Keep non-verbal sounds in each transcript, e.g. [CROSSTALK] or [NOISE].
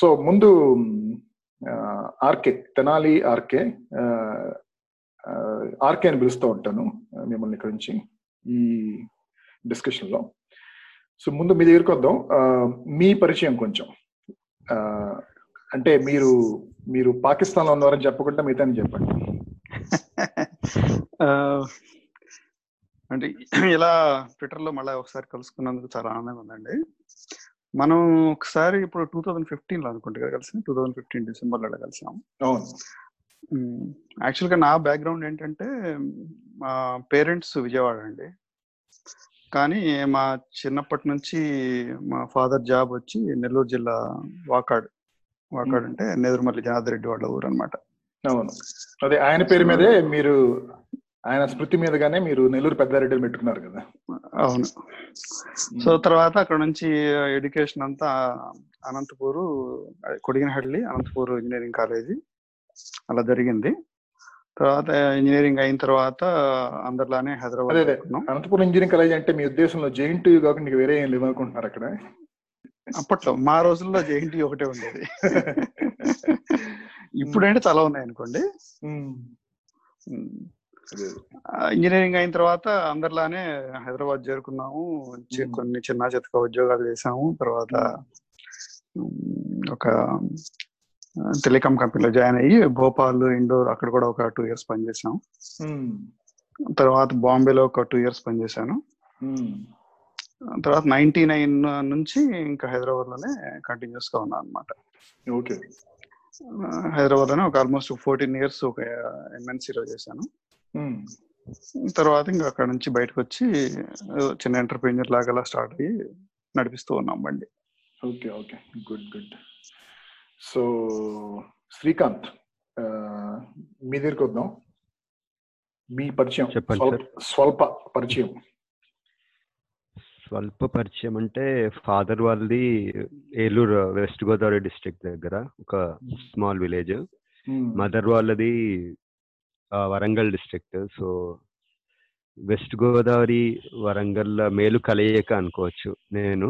So ముందు RK Tenali RK RK అని పిలుస్తూ ఉంటాను మిమ్మల్ని ఇక్కడి నుంచి ఈ డిస్కషన్లో సో ముందు మీ దగ్గరికి వద్దాం. మీ పరిచయం కొంచెం. అంటే మీరు మీరు పాకిస్తాన్లో ఉన్నారని చెప్పకుండా మిగతా చెప్పండి. [LAUGHS] అంటే [CLEARS THROAT] ఇలా ట్విట్టర్లో మళ్ళీ ఒకసారి కలుసుకున్నందుకు చాలా ఆనందంగా ఉందండి. మనం ఒకసారి ఇప్పుడు టూ థౌజండ్ ఫిఫ్టీన్లో అనుకుంటే కదా కలిసి టూ థౌజండ్ ఫిఫ్టీన్ డిసెంబర్లో కలిసాం. అవును. యాక్చువల్గా నా బ్యాక్గ్రౌండ్ ఏంటంటే మా పేరెంట్స్ విజయవాడ అండి. కానీ మా చిన్నప్పటి నుంచి మా ఫాదర్ జాబ్ వచ్చి నెల్లూరు జిల్లా వాకాడ్. వాకాడ్ అంటే నెదురుమల్లి జనార్దన్ రెడ్డి వాళ్ళ ఊరు అనమాట అవును. అదే ఆయన పేరు మీదే మీరు ఆయన స్మృతి మీదగానే మీరు నెల్లూరు పెద్దారెడ్డిని పెట్టుకున్నారు కదా. అవును. సో తర్వాత అక్కడ నుంచి ఎడ్యుకేషన్ అంతా అనంతపూరు కొడిగినహಳ್ಳಿ అనంతపూర్ ఇంజనీరింగ్ కాలేజీ అలా జరిగింది. తర్వాత ఇంజనీరింగ్ అయిన తర్వాత అందరిలానే హైదరాబాద్ అనంతపురం ఇంజనీరింగ్ కాలేజ్ అంటే మీ ఉద్దేశంలో జేఎన్టీ కాకుండా వేరే ఏం లేవనుకుంటున్నారు అక్కడ? అప్పట్లో మా రోజుల్లో జేఎన్టీ ఒకటే ఉండేది. [LAUGHS] ఇప్పుడంటే చాలా ఉన్నాయి అనుకోండి ఇంజనీరింగ్ అయిన తర్వాత అందరిలానే హైదరాబాద్ చేరుకున్నాము. కొన్ని చిన్న చితక ఉద్యోగాలు చేసాము తర్వాత ఒక టెలికాం కంపెనీలో జాయిన్ అయ్యి భోపాల్ ఇండోర్ అక్కడ కూడా ఒక టూ ఇయర్స్ పనిచేసాం తర్వాత బాంబేలో ఒక టూ ఇయర్స్ పనిచేశాను తర్వాత నైన్టీ నైన్ నుంచి ఇంకా హైదరాబాద్లోనే కంటిన్యూస్గా ఉన్నాను అనమాట ఓకే. హైదరాబాద్లోనే ఒక ఆల్మోస్ట్ ఫోర్టీన్ ఇయర్స్ ఒక ఎంఎన్సీలో చేశాను. తర్వాత ఇంకా అక్కడ నుంచి బయటకు వచ్చి చిన్న ఎంటర్ప్రీనియర్ లాగా స్టార్ట్ అయ్యి నడిపిస్తూ ఉన్నాం బండి. Okay okay. Good good. So Srikanth మీ దగ్గరికి వద్దాం. మీ పరిచయం. చెప్పండి స్వల్ప పరిచయం. స్వల్ప పరిచయం అంటే ఫాదర్ వాళ్ళది ఏలూరు వెస్ట్ గోదావరి డిస్ట్రిక్ట్ దగ్గర ఒక స్మాల్ విలేజ్. మదర్ వాళ్ళది Warangal district. So west Godavari Warangal మేలు కలయిక అనుకోవచ్చు నేను.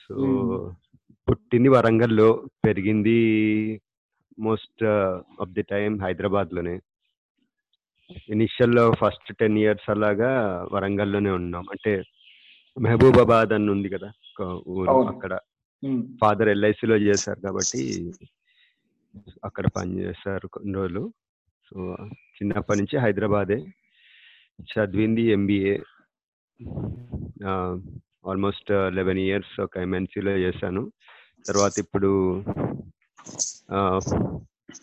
సో [LAUGHS] పుట్టింది వరంగల్లో పెరిగింది మోస్ట్ ఆఫ్ ది టైం హైదరాబాద్లోనే ఇనిషియల్ ఫస్ట్ టెన్ ఇయర్స్ అలాగా వరంగల్లోనే ఉన్నాం. అంటే మహబూబాబాద్ అని ఉంది కదా ఊరు అక్కడ. ఫాదర్ ఎల్ఐసిలో చేశారు కాబట్టి అక్కడ పని చేశారు కొన్ని రోజులు. సో చిన్నప్పటి నుంచి హైదరాబాదే. చదివింది ఎంబీఏ. ఆల్మోస్ట్ లెవెన్ ఇయర్స్ ఒక ఎంఎన్సీలో చేశాను. తర్వాత ఇప్పుడు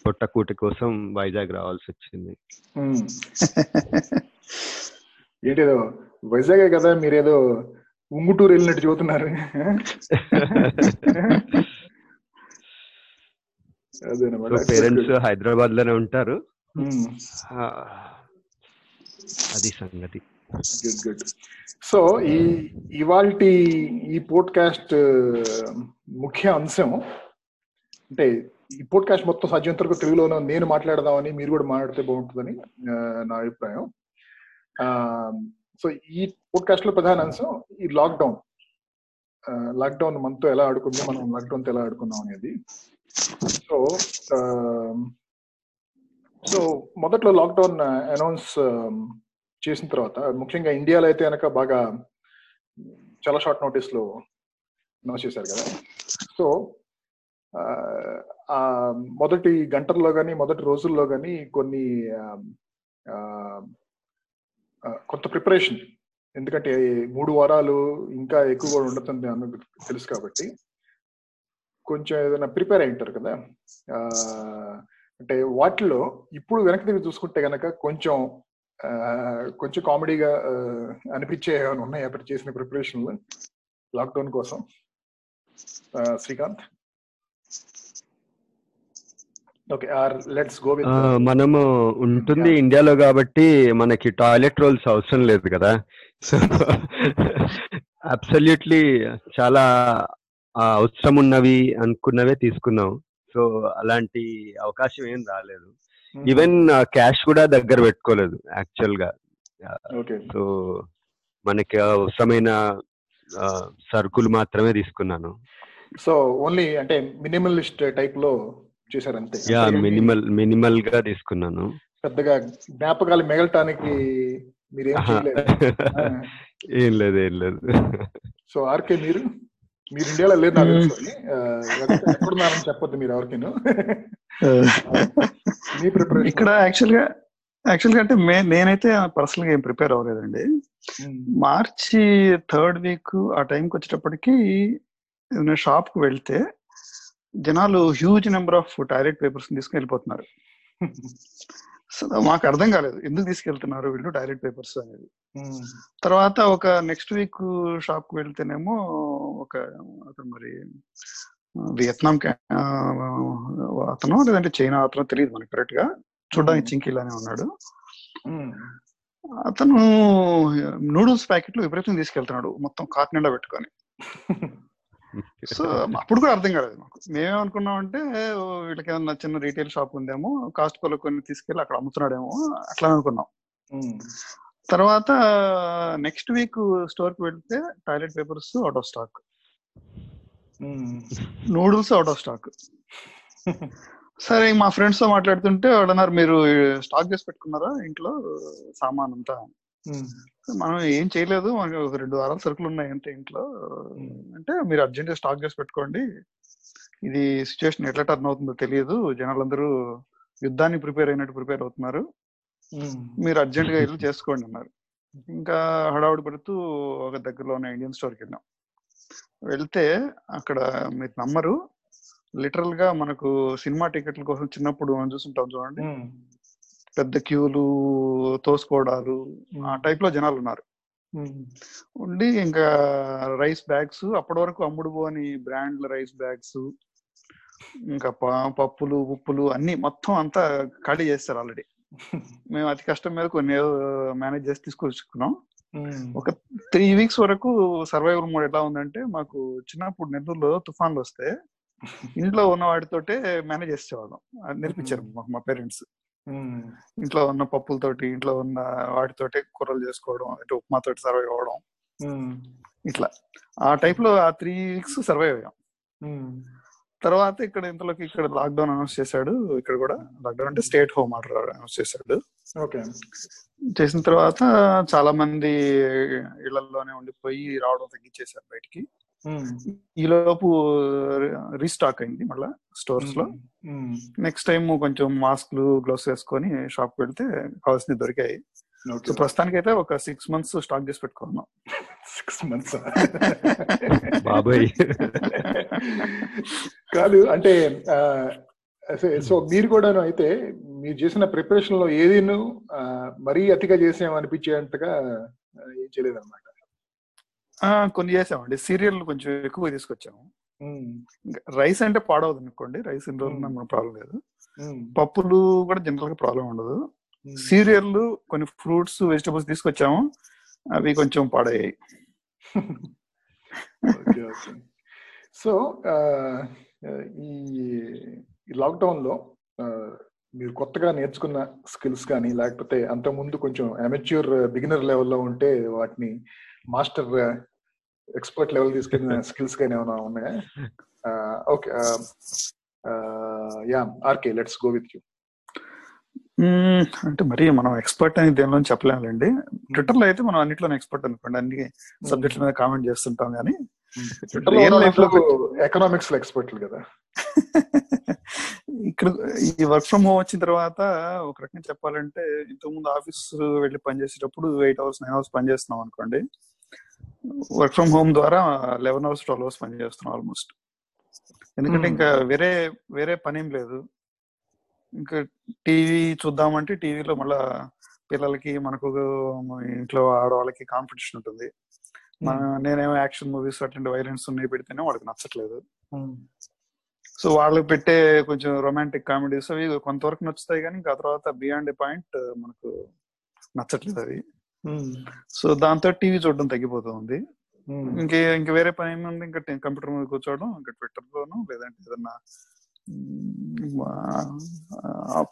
పొట్టకూటి కోసం వైజాగ్ రావాల్సి వచ్చింది. ఏంటేదో వైజాగే కదా మీరేదో ఉంగుటూరు వెళ్ళినట్టు చూస్తున్నారు [LAUGHS] పేరెంట్స్ హైదరాబాద్లోనే ఉంటారు అది సంగతి. Good good. సో ఈ ఇవాళ ఈ పోడ్కాస్ట్ ముఖ్య అంశం అంటే ఈ పోడ్కాస్ట్ మొత్తం సాధ్యంత వరకు తెలుగులోనే నేను మాట్లాడదామని మీరు కూడా మాట్లాడితే బాగుంటుందని నా అభిప్రాయం. సో ఈ పోడ్కాస్ట్లో ప్రధాన అంశం ఈ లాక్డౌన్. లాక్డౌన్ మనతో ఎలా ఆడుకుంది మనం లాక్డౌన్ ఎలా ఆడుకున్నాం అనేది. సో సో um, మొదట్లో లాక్డౌన్ అనౌన్స్ uh, um, చేసిన తర్వాత ముఖ్యంగా ఇండియాలో అయితే కనుక బాగా చాలా షార్ట్ నోటీస్లో అనౌన్స్ చేశారు కదా. సో uh, ఆ మొదటి గంటల్లో కానీ మొదటి రోజుల్లో కానీ కొన్ని um, కొంత ప్రిపరేషన్ ఎందుకంటే మూడు వారాలు ఇంకా ఎక్కువ కూడా ఉండతుంది అన్నది తెలుసు కాబట్టి కొంచెం ఏదైనా ప్రిపేర్ అయి ఉంటారు కదా అంటే వాటిలో ఇప్పుడు వెనక్కి తిరిగి చూసుకుంటే కనుక కొంచెం కొంచెం కామెడీగా అనిపించే ఏమైనా ఉన్నాయి? అప్పుడు చేసిన ప్రిపరేషన్లు లాక్డౌన్ కోసం? Srikanth? Okay or let's go with మనము ఉంటుంది ఇండియాలో కాబట్టి మనకి టాయిలెట్ రోల్స్ అవసరం లేదు కదా. [LAUGHS] [LAUGHS] సో అబ్సల్యూట్లీ చాలా అవసరం ఉన్నవి అనుకున్నవే తీసుకున్నాం. సో అలాంటి అవకాశం ఏం రాలేదు. ఈవెన్ క్యాష్ కూడా దగ్గర పెట్టుకోలేదు యాక్చువల్గా. సో మనకి అవసరమైన సరుకులు మాత్రమే తీసుకున్నాను. సో ఓన్లీ అంటే మినిమలిస్ట్ టైప్లో చేశారు అంతే యా మినిమల్ మినిమల్గా తీసుకున్నాను. పెద్దగా జ్ఞాపకాలు మిగలటానికి మీరేం. [LAUGHS] ఏం లేదు ఏం లేదు. సో ఆర్కే మీరు? మీరు ఇండియాలో లేరు నాకు ఎక్కడున్నారని చెప్పొద్దు మీరు ఎవరికేను. మీ ప్రిపరేషన్. ఇక్కడ యాక్చువల్గా యాక్చువల్గా అంటే మే నేనైతే పర్సనల్గా ఏం ప్రిపేర్ అవ్వలేదండి. మార్చి థర్డ్ వీక్ ఆ టైంకి వచ్చేటప్పటికి నేను షాప్కు వెళ్తే జనాలు huge number of toilet papers తీసుకుని వెళ్ళిపోతున్నారు. [LAUGHS] సో మాకు అర్థం కాలేదు. ఎందుకు తీసుకెళ్తున్నారు వీళ్ళు టాయిలెట్ పేపర్స్ అనేది? తర్వాత ఒక నెక్స్ట్ వీక్ షాప్కు వెళ్తేనేమో ఒక అతను మరి వియత్నాం అతను లేదంటే చైనా అతను తెలియదు మనకి కరెక్ట్గా. చూడడానికి చింకిలానే ఉన్నాడు. అతను నూడిల్స్ ప్యాకెట్లు విపరీతం తీసుకెళ్తున్నాడు మొత్తం కార్ నిండా పెట్టుకొని. [LAUGHS] సో అప్పుడు కూడా అర్థం కాలేదు మాకు. మేమేమనుకున్నాం అంటే వీళ్ళకి ఏమన్నా చిన్న రీటైల్ షాప్ ఉందేమో కాస్ట్ కొన్ని తీసుకెళ్ళి అక్కడ అమ్ముతున్నాడేమో అట్లా అనుకున్నాం. తర్వాత నెక్స్ట్ వీక్ స్టోర్కి వెళ్తే toilet papers out of stock noodles out of stock సరే మా ఫ్రెండ్స్తో మాట్లాడుతుంటే వాళ్ళు అన్నారు మీరు స్టాక్ చేసి పెట్టుకున్నారా ఇంట్లో సామాన్ అంతా? మనం ఏం చేయలేదు మనకి ఒక రెండు వారాల సరుకులు ఉన్నాయి అంతే ఇంట్లో. అంటే మీరు అర్జెంట్ స్టాక్ చేసి పెట్టుకోండి. ఇది సిచ్యువేషన్ ఎట్లా టర్న్ అవుతుందో తెలియదు. జనాలందరూ యుద్ధానికి ప్రిపేర్ అయినట్టు ప్రిపేర్ అవుతున్నారు. మీరు అర్జెంట్గా వెళ్ళి చేసుకోండి అన్నారు. ఇంకా హడావుడి పడుతూ ఒక దగ్గరలో ఉన్న ఇండియన్ స్టోర్కి వెళ్ళాం. వెళ్తే అక్కడ మీరు నమ్మరు. లిటరల్గా మనకు సినిమా టికెట్ల కోసం చిన్నప్పుడు మనం చూస్తుంటాం చూడండి. పెద్ద క్యూలు తోసుకోవడాలు ఆ టైప్లో జనాలు ఉన్నారు. ఉండి ఇంకా రైస్ బ్యాగ్స్ అప్పటి వరకు అమ్ముడు పోని బ్రాండ్ల రైస్ బ్యాగ్స్ ఇంకా పప్పులు ఉప్పులు అన్ని మొత్తం అంతా ఖాళీ చేస్తారు ఆల్రెడీ. [LAUGHS] మేము అతి కష్టం మీద కొన్ని మేనేజ్ చేసి తీసుకొచ్చుకున్నాం. ఒక త్రీ వీక్స్ వరకు సర్వైవల్ మోడ్ ఎలా ఉందంటే మాకు చిన్నప్పుడు నెల్లూరులో తుఫాన్లు వస్తే [LAUGHS] ఇంట్లో ఉన్న వాటితోటే మేనేజ్ చేసేవాళ్ళం. అది నేర్పించారు మాకు మా పేరెంట్స్ ఇంట్లో ఉన్న పప్పులతోటి ఇంట్లో ఉన్న వాటితోటి కూరలు చేసుకోవడం అంటే ఉప్మాతోటి సర్వైవ్ అవ్వడం. ఇట్లా. ఆ టైప్లో ఆ త్రీ వీక్స్ సర్వైవ్ అయ్యాం. తర్వాత ఇక్కడ ఇంతలోకి ఇక్కడ లాక్డౌన్ అనౌన్స్ చేశాడు. ఇక్కడ కూడా లాక్డౌన్ అంటే స్టేట్ హోమ్ ఆర్డర్ అనౌన్స్ చేశాడు. ఓకే. చేసిన తర్వాత చాలా మంది ఇళ్ళలోనే ఉండిపోయి రావడం తగ్గించేశారు బయటికి. ఈ లోపు రీస్టాక్ అయింది మళ్ళా స్టోర్స్లో. నెక్స్ట్ టైం కొంచెం మాస్క్లు గ్లౌస్ వేసుకొని షాప్ వెళ్తే కావాల్సినవి దొరికాయి. సో ప్రస్తుతానికి అయితే ఒక సిక్స్ మంత్స్ స్టాక్ చేసి పెట్టుకున్నాం. సిక్స్ మంత్స్ బాబాయ్. కాదు అంటే సో మీరు కూడాను అయితే మీరు చేసిన ప్రిపరేషన్లో ఏదీను ఆ, మరీ అతిగా చేసాం అనిపించేంతగా ఆ, ఏం చేయలేదు అనమాట ఆ, కొన్ని చేసామండి. సీరియల్ కొంచెం ఎక్కువ తీసుకొచ్చాము. రైస్ అంటే పాడవదు అనుకోండి రైస్ ఇన్ని రోజులు మనకు ప్రాబ్లం లేదు. పప్పులు కూడా జనరల్గా ప్రాబ్లం ఉండదు. సీరియల్ కొన్ని ఫ్రూట్స్ వెజిటబుల్స్ తీసుకొచ్చాము. అవి కొంచెం పాడయ్యాయి. సో ఈ లాక్డౌన్లో మీరు కొత్తగా నేర్చుకున్న స్కిల్స్ కానీ లేకపోతే అంత ముందు కొంచెం అమెచ్యూర్ బిగినర్ లెవెల్లో ఉంటే వాటిని మాస్టర్ ఎక్స్పర్ట్ లెవెల్ తీసుకెళ్ళిన [LAUGHS] స్కిల్స్ కానీ ఏమైనా ఉన్నాయా? Okay ya RK let's go with you. అంటే మరి మనం ఎక్స్పర్ట్ అని దేనిలో చెప్పలేములేండి. ట్విట్టర్లో అయితే మనం అన్నిట్లో ఎక్స్పర్ట్ అనుకోండి. అన్ని సబ్జెక్ట్ల మీద కామెంట్ చేస్తుంటాం కానీ ఎకనామిక్స్లో ఎక్స్పర్ట్లు కదా. [LAUGHS] ఇక్కడ ఈ వర్క్ ఫ్రమ్ హోమ్ వచ్చిన తర్వాత ఒక రకంగా చెప్పాలంటే ఇంతకుముందు ఆఫీస్ వెళ్ళి పనిచేసేటప్పుడు ఎయిట్ అవర్స్ నైన్ అవర్స్ పని చేస్తున్నాం అనుకోండి. వర్క్ ఫ్రమ్ హోమ్ ద్వారా లెవెన్ అవర్స్ ట్వెల్వ్ అవర్స్ పని చేస్తున్నాం ఆల్మోస్ట్ ఎందుకంటే. ఇంకా వేరే వేరే పని ఏం లేదు. ఇంకా టీవీ చూద్దామంటే టీవీలో మళ్ళా పిల్లలకి మనకు ఇంట్లో ఆడవాళ్ళకి కాంపిటీషన్ ఉంటుంది. మన- నేనేమో యాక్షన్ మూవీస్ అట్లాంటి వైలెన్స్ ఉన్నాయి పెడితేనే వాళ్ళకి నచ్చట్లేదు. సో వాళ్ళకి పెట్టే కొంచెం రొమాంటిక్ కామెడీస్ అవి కొంతవరకు నచ్చుతాయి కానీ ఇంకా తర్వాత బియాండ్ పాయింట్ మనకు నచ్చట్లేదు అవి. సో దాంతో టీవీ చూడడం తగ్గిపోతుంది. ఇంకే ఇంక వేరే పని ఏముంది? ఇంకా కంప్యూటర్ మీద కూర్చోవడం ఇంకా ట్విట్టర్ లోను లేదంటే ఏదన్నా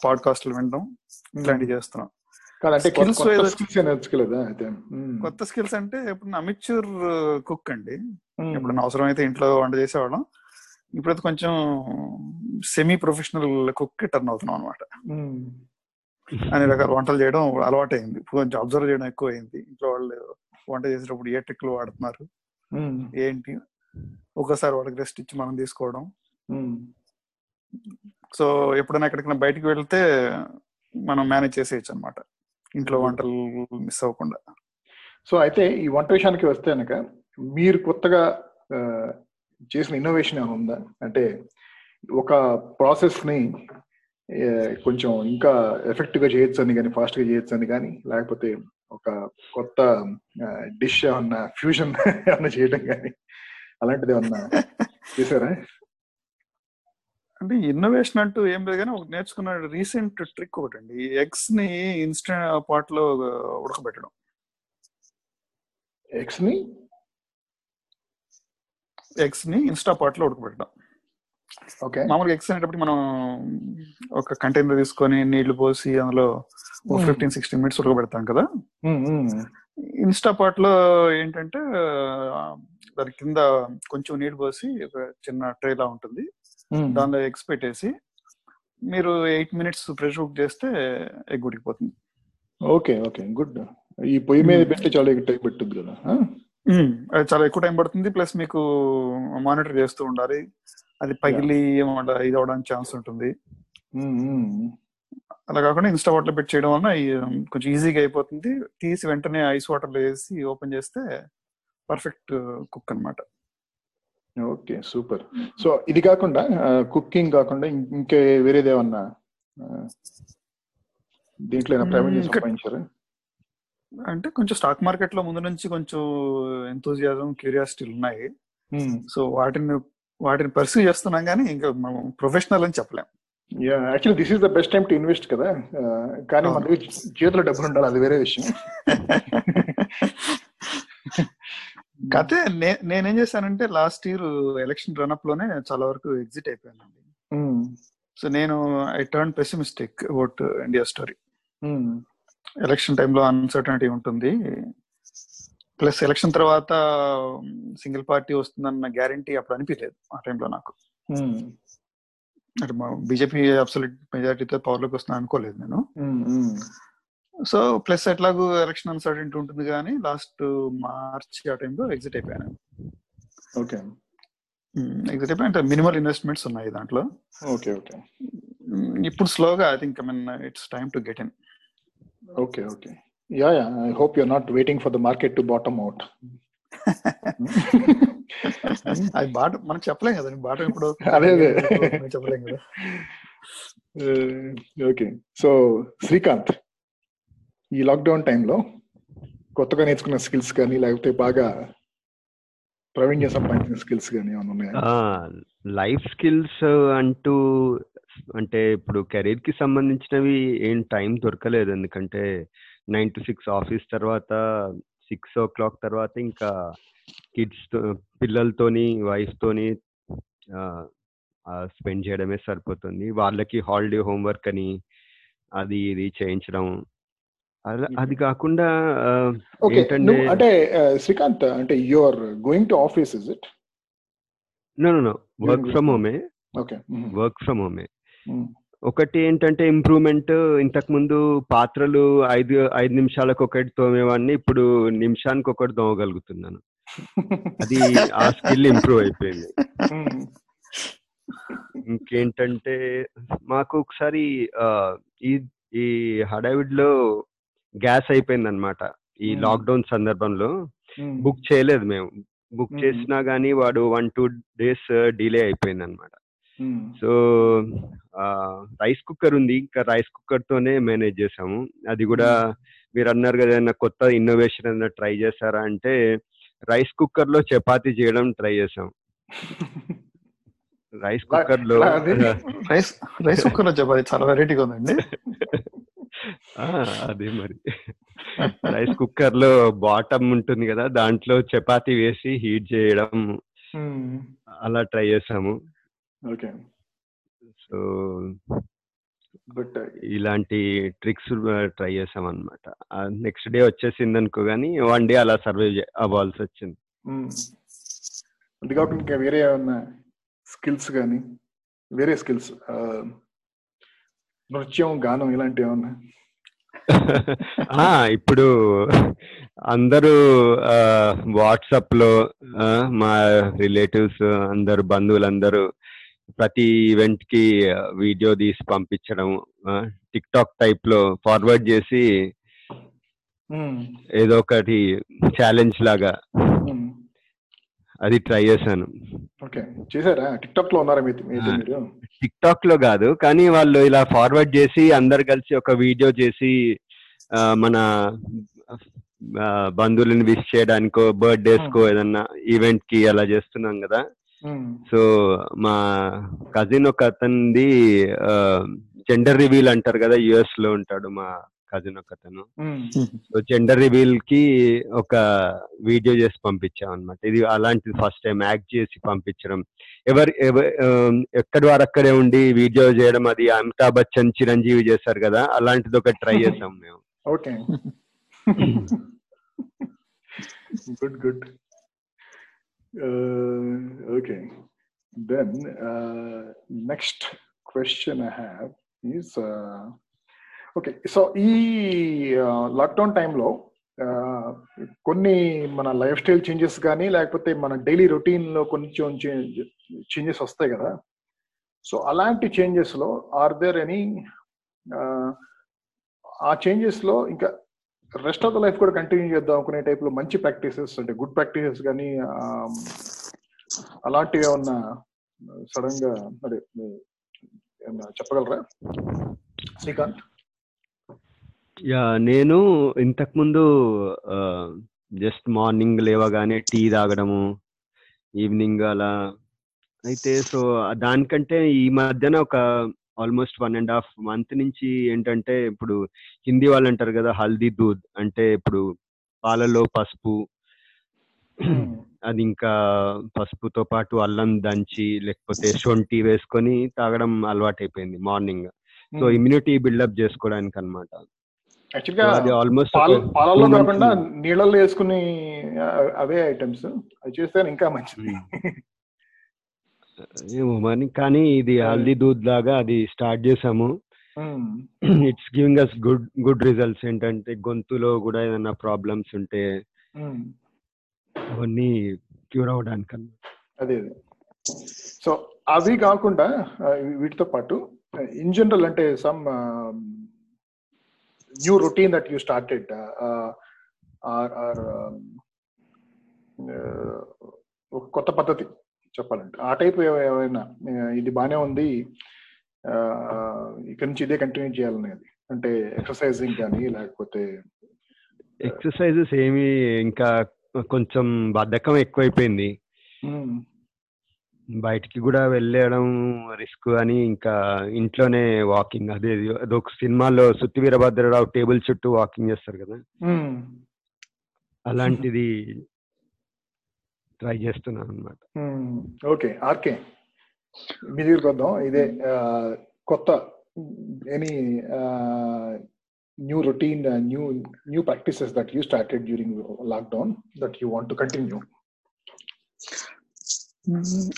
పాడ్కాస్ట్లు వినడం ఇట్లాంటివి చేస్తున్నాం. కొత్త స్కిల్స్ అంటే ఇప్పుడు అమిచ్యూర్ కుక్ అండి. ఎప్పుడైనా అవసరం అయితే ఇంట్లో వంట చేసేవాళ్ళం. ఇప్పుడైతే కొంచెం సెమీ ప్రొఫెషనల్ కుక్ టర్న్ అవుతున్నాం అనమాట అన్ని రకాల వంటలు చేయడం అలవాటు అయింది ఇప్పుడు కొంచెం అబ్జర్వ్ చేయడం ఎక్కువ అయింది ఇంట్లో వాళ్ళు వంట చేసేటప్పుడు ఏ ట్రిక్లు వాడుతున్నారు? ఏంటి? ఒక్కసారి వాళ్ళకి రెస్ట్ ఇచ్చి మనం తీసుకోవడం. సో ఎప్పుడైనా ఎక్కడికైనా బయటికి వెళ్తే మనం మేనేజ్ చేసేయచ్చు అనమాట ఇంట్లో వంటలు మిస్ అవ్వకుండా. సో అయితే ఈ వంట విషయానికి వస్తే కనుక మీరు కొత్తగా చేసిన ఇన్నోవేషన్ ఏమైనా ఉందా? అంటే ఒక ప్రాసెస్ని కొంచెం ఇంకా ఎఫెక్టివ్గా చేయొచ్చు అని కానీ ఫాస్ట్గా చేయొచ్చు అని కానీ లేకపోతే ఒక కొత్త డిష్ ఏమన్నా ఫ్యూజన్ [LAUGHS] ఏమన్నా చేయడం కానీ అలాంటిది ఏమన్నా చేశారా? అంటే ఇన్నోవేషన్ అంటూ ఏం లేదు కానీ ఒక నేర్చుకున్న రీసెంట్ ట్రిక్ ఒకటి అండి ఎగ్స్ని ఇన్స్టెంట్ పాట్లో ఉడకబెట్టడం. ఎగ్స్ని? ఎగ్స్ని ఇన్స్టా పాట్లో ఉడకబెట్టడం. ఓకే. మామూలుగా ఎగ్స్ అనేటప్పుడు మనం ఒక కంటైనర్ తీసుకొని నీళ్ళు పోసి అందులో. ఫిఫ్టీన్ సిక్స్టీన్ మినిట్స్ ఉడకబెడతాం కదా. ఇన్స్టా పాట్లో ఏంటంటే దాని కింద కొంచెం నీళ్ళు పోసి ఒక చిన్న ట్రే లా ఉంటుంది. దానిలో ఎగ్స్ పెట్టేసి మీరు ఎయిట్ మినిట్స్ ప్రెషర్ కుక్ చేస్తే ఎగ్ ఉడికిపోతుంది. Okay okay good. ఈ పొయ్యి మీద Hmm. పెట్టి చాలా టైం పెట్టుద్ది కదా? అది చాలా ఎక్కువ టైం పడుతుంది ప్లస్ మీకు మానిటర్ చేస్తూ ఉండాలి. అది పగిలి ఏమంట ఇది అవడానికి ఛాన్స్ ఉంటుంది. అలా కాకుండా ఇన్స్టా వాటర్ పెట్టి చేయడం వలన ఈ, కొంచెం ఈజీగా అయిపోతుంది. తీసి వెంటనే ఐస్ వాటర్ వేసి ఓపెన్ చేస్తే పర్ఫెక్ట్ కుక్ అన్నమాట. Okay super. సో ఇది కాకుండా కుకింగ్ కాకుండా ఇంకే వేరేది ఏమన్నా దీంట్లో సంపాదించారా? అంటే కొంచెం స్టాక్ మార్కెట్లో ముందు నుంచి కొంచెం ఎంతూజియాజం క్యూరియాసిటీలు ఉన్నాయి. సో వాటిని వాటిని పర్సూ చేస్తున్నాం కానీ ఇంకా మనం ప్రొఫెషనల్ అని చెప్పలేం. Ya actually this is the best time to invest కదా. కానీ మన దగ్గర చేతిలో డబ్బులు ఉండాలి అది వేరే విషయం. [LAUGHS] కాకపోతే నేనేం చేశానంటే లాస్ట్ ఇయర్ ఎలక్షన్ రన్అప్లోనే చాలా వరకు ఎగ్జిట్ అయిపోయానండి. సో నేను I turn pessimistic about India story. Election టైంలో అన్సర్టనిటీ ఉంటుంది. ప్లస్ ఎలక్షన్ తర్వాత సింగిల్ పార్టీ వస్తుందన్న గ్యారంటీ అప్పుడు అనిపించలేదు ఆ టైంలో నాకు. అంటే బీజేపీ అబ్సల్యూట్ మెజారిటీతో పవర్లోకి వస్తుందని అనుకోలేదు నేను. సో ప్లస్ ఎట్లాగూ ఎలక్షన్ అన్సర్టనిటీ ఉంటుంది కానీ లాస్ట్ మార్చ్ ఆ టైంలో ఎగ్జిట్ అయిపోయాను. ఓకే. ఎగ్జిట్ అయిపోయి అంటే మినిమల్ ఇన్వెస్ట్మెంట్స్ ఉన్నాయి దాంట్లో. Okay okay. ఇప్పుడు స్లోగా I think I mean it's time to get in. Okay okay. Ya ya I hope you're not waiting for the market to bottom out. [LAUGHS] అది బాట మనం చెప్పలేం కదండి బాట ఇప్పుడు అదే, అదే. చెప్పలేం కదా. [LAUGHS] ఓకే. సో శ్రీకాంత్ ఈ లాక్డౌన్ టైంలో కొత్తగా నేర్చుకున్న స్కిల్స్ కానీ లేకపోతే బాగా ప్రావీణ్యం సంపాదించిన స్కిల్స్ కానీ ఏమైనా ఉన్నాయా? లైఫ్ స్కిల్స్ అంటూ అంటే ఇప్పుడు కెరీర్కి సంబంధించినవి ఏం టైం దొరకలేదు. ఎందుకంటే నైన్ టు సిక్స్ ఆఫీస్ తర్వాత సిక్స్ ఓ క్లాక్ తర్వాత ఇంకా కిడ్స్ పిల్లలతోని వైఫ్ తోని స్పెండ్ చేయడమే సరిపోతుంది. వాళ్ళకి హాలిడే హోంవర్క్ అని అది ఇది చేయించడం అలా అది కాకుండా ఓకే. అంటే శ్రీకాంత్ అంటే you're going to office is it no no work from హోమే okay work from హోమే ఒకటి ఏంటంటే ఇంప్రూవ్మెంట్ ఇంతకు ముందు పాత్రలు ఐదు ఐదు నిమిషాలకు ఒకటి తోమేవాడిని ఇప్పుడు నిమిషానికి ఒకటి తోమగలుగుతున్నాను. అది ఆ స్కిల్ ఇంప్రూవ్ అయిపోయింది. ఇంకేంటంటే మాకు ఒకసారి ఈ ఈ హడావిడిలో గ్యాస్ అయిపోయింది అనమాట ఈ. లాక్డౌన్ సందర్భంలో. బుక్ చేయలేదు మేము. బుక్. చేసినా గానీ వాడు వన్ టూ డేస్ డిలే అయిపోయింది అనమాట సో రైస్ కుక్కర్ ఉంది. ఇంకా రైస్ కుక్కర్ తోనే మేనేజ్ చేసాము అది కూడా మీరు అన్నారు కదా ఏదైనా కొత్త ఇన్నోవేషన్ ఏదైనా ట్రై చేశారా అంటే రైస్ కుక్కర్లో చపాతీ చేయడం ట్రై చేసాం [LAUGHS] రైస్ కుక్కర్లో? రైస్ రైస్ కుక్కర్లో చెప్పాలి చాలా వెరైటీగా ఉందండి. [LAUGHS] అదే మరి. రైస్ కుక్కర్లో బాటమ్ ఉంటుంది కదా దాంట్లో చపాతీ వేసి హీట్ చేయడం అలా ట్రై చేసాము. ఓకే. సో బట్ ఇలాంటి ట్రిక్స్ ట్రై చేసాం అనమాట నెక్స్ట్ డే వచ్చేసింది అనుకో కానీ వన్ డే అలా సర్వైవ్ అవ్వాల్సి వచ్చింది. అది కాకుండా ఇంకా వేరే ఏమన్నా స్కిల్స్ కానీ వేరే స్కిల్స్ నృత్యం గానం ఇలాంటివి ఏమన్నా? ఇప్పుడు అందరూ వాట్సాప్లో మా రిలేటివ్స్ అందరు బంధువులందరూ ప్రతి ఈవెంట్కి వీడియో తీసి పంపించడం టిక్ టాక్ టైప్లో ఫార్వర్డ్ చేసి ఏదో ఒకటి ఛాలెంజ్ లాగా అది ట్రై చేశాను. ఓకే. చేశారా? టిక్ టాక్లో ఉన్నారా. మీరు? టిక్ టాక్లో కాదు కానీ వాళ్ళు ఇలా ఫార్వర్డ్ చేసి అందరు కలిసి ఒక వీడియో చేసి మన బంధువులను విష్ చేయడానికో బర్త్డేస్ కో ఏదన్నా ఈవెంట్కి అలా చేస్తున్నాం కదా. సో మా కజిన్ ఒక అతనిది జెండర్ రివీల్ అంటారు కదా యుఎస్లో ఉంటాడు మా కజిన్ ఒక అతను మ్మ్. సో జెండర్ రివీల్కి ఒక వీడియో చేసి పంపించాం అనమాట ఇది అలాంటిది ఫస్ట్ టైం యాక్ట్ చేసి పంపించడం. ఎవరి ఎక్కడి వారు అక్కడే ఉండి వీడియో చేయడం అది అమితాబ్ బచ్చన్ చిరంజీవి చేశారు కదా అలాంటిది ఒక ట్రై చేసాం మేము. Okay. Good good. Okay. Then next question I have is okay. So ఈ లాక్డౌన్ టైంలో కొన్ని మన లైఫ్ స్టైల్ చేంజెస్ కానీ లేకపోతే మన డైలీ రొటీన్లో కొంచెం చేంజెస్ వస్తాయి కదా. సో అలాంటి చేంజెస్లో ఆర్ దేర్ ఎనీ ఆ చేంజెస్లో ఇంకా రెస్ట్ ఆఫ్ ద లైఫ్ కూడా కంటిన్యూ చేద్దాం అనుకునే టైప్లో మంచి ప్రాక్టీసెస్ అంటే గుడ్ ప్రాక్టీసెస్ కానీ అలాంటివి ఏమన్నా సడన్గా అదే చెప్పగలరా? శ్రీకాంత్? యా నేను ఇంతకు ముందు జస్ట్ మార్నింగ్ లేవగానే టీ తాగడము ఈవినింగ్ అలా అయితే సో దానికంటే ఈ మధ్యన ఒక almost one and half month నుంచి ఏంటంటే ఇప్పుడు హిందీ వాళ్ళు అంటారు కదా హల్దీ దూద్ అంటే ఇప్పుడు పాలలో పసుపు అది ఇంకా పసుపుతో పాటు అల్లం దంచి లేకపోతే శొంఠి వేసుకొని తాగడం అలవాటు అయిపోయింది మార్నింగ్. సో ఇమ్యూనిటీ బిల్డప్ చేసుకోవడానికి అనమాట యాక్చువల్గా అది ఆల్మోస్ట్ పాల పాలలో కాకుండా నీళ్ళల్లో వేసుకుని అవే ఐటమ్స్ అది చేస్తే ఇంకా మంచిది. ఏమో మరి కానీ ఇది హల్దీ దూద్ లాగా అది స్టార్ట్ చేసాము. It's giving us good good results ఏంటంటే గొంతులో కూడా ఏదైనా ప్రాబ్లమ్స్ ఉంటే మ్మ్. అవన్నీ క్యూర్ అవడానికి అదే అదే. సో అవి కాకుండా వీటితో పాటు ఇన్ జనరల్ అంటే some new routine that you started or or ఒక కొత్త పద్ధతి చెప్పాలంటే. ఆ టైప్ ఏమైనా ఇది బాగానే ఉంది ఇక్కడి నుంచి ఇదే కంటిన్యూ చేయాలనేది. అంటే ఎక్సర్సైజింగ్ కానీ లేకపోతే ఎక్సర్సైజెస్ ఏమి ఇంకా కొంచెం బద్ధకం ఎక్కువైపోయింది. బయటికి కూడా వెళ్ళడం రిస్క్ అని ఇంకా ఇంట్లోనే వాకింగ్. అదే అదొక సినిమాలో సుత్తి వీరభద్రరావు టేబుల్ చుట్టూ వాకింగ్ చేస్తారు కదా. అలాంటిది ట్రై చేస్తున్నాను అనమాట ఓకే. ఆర్కే. మీ దగ్గరికి వద్దాం. ఇదే కొత్త any new routine new new practices that you started during lockdown that you want to continue.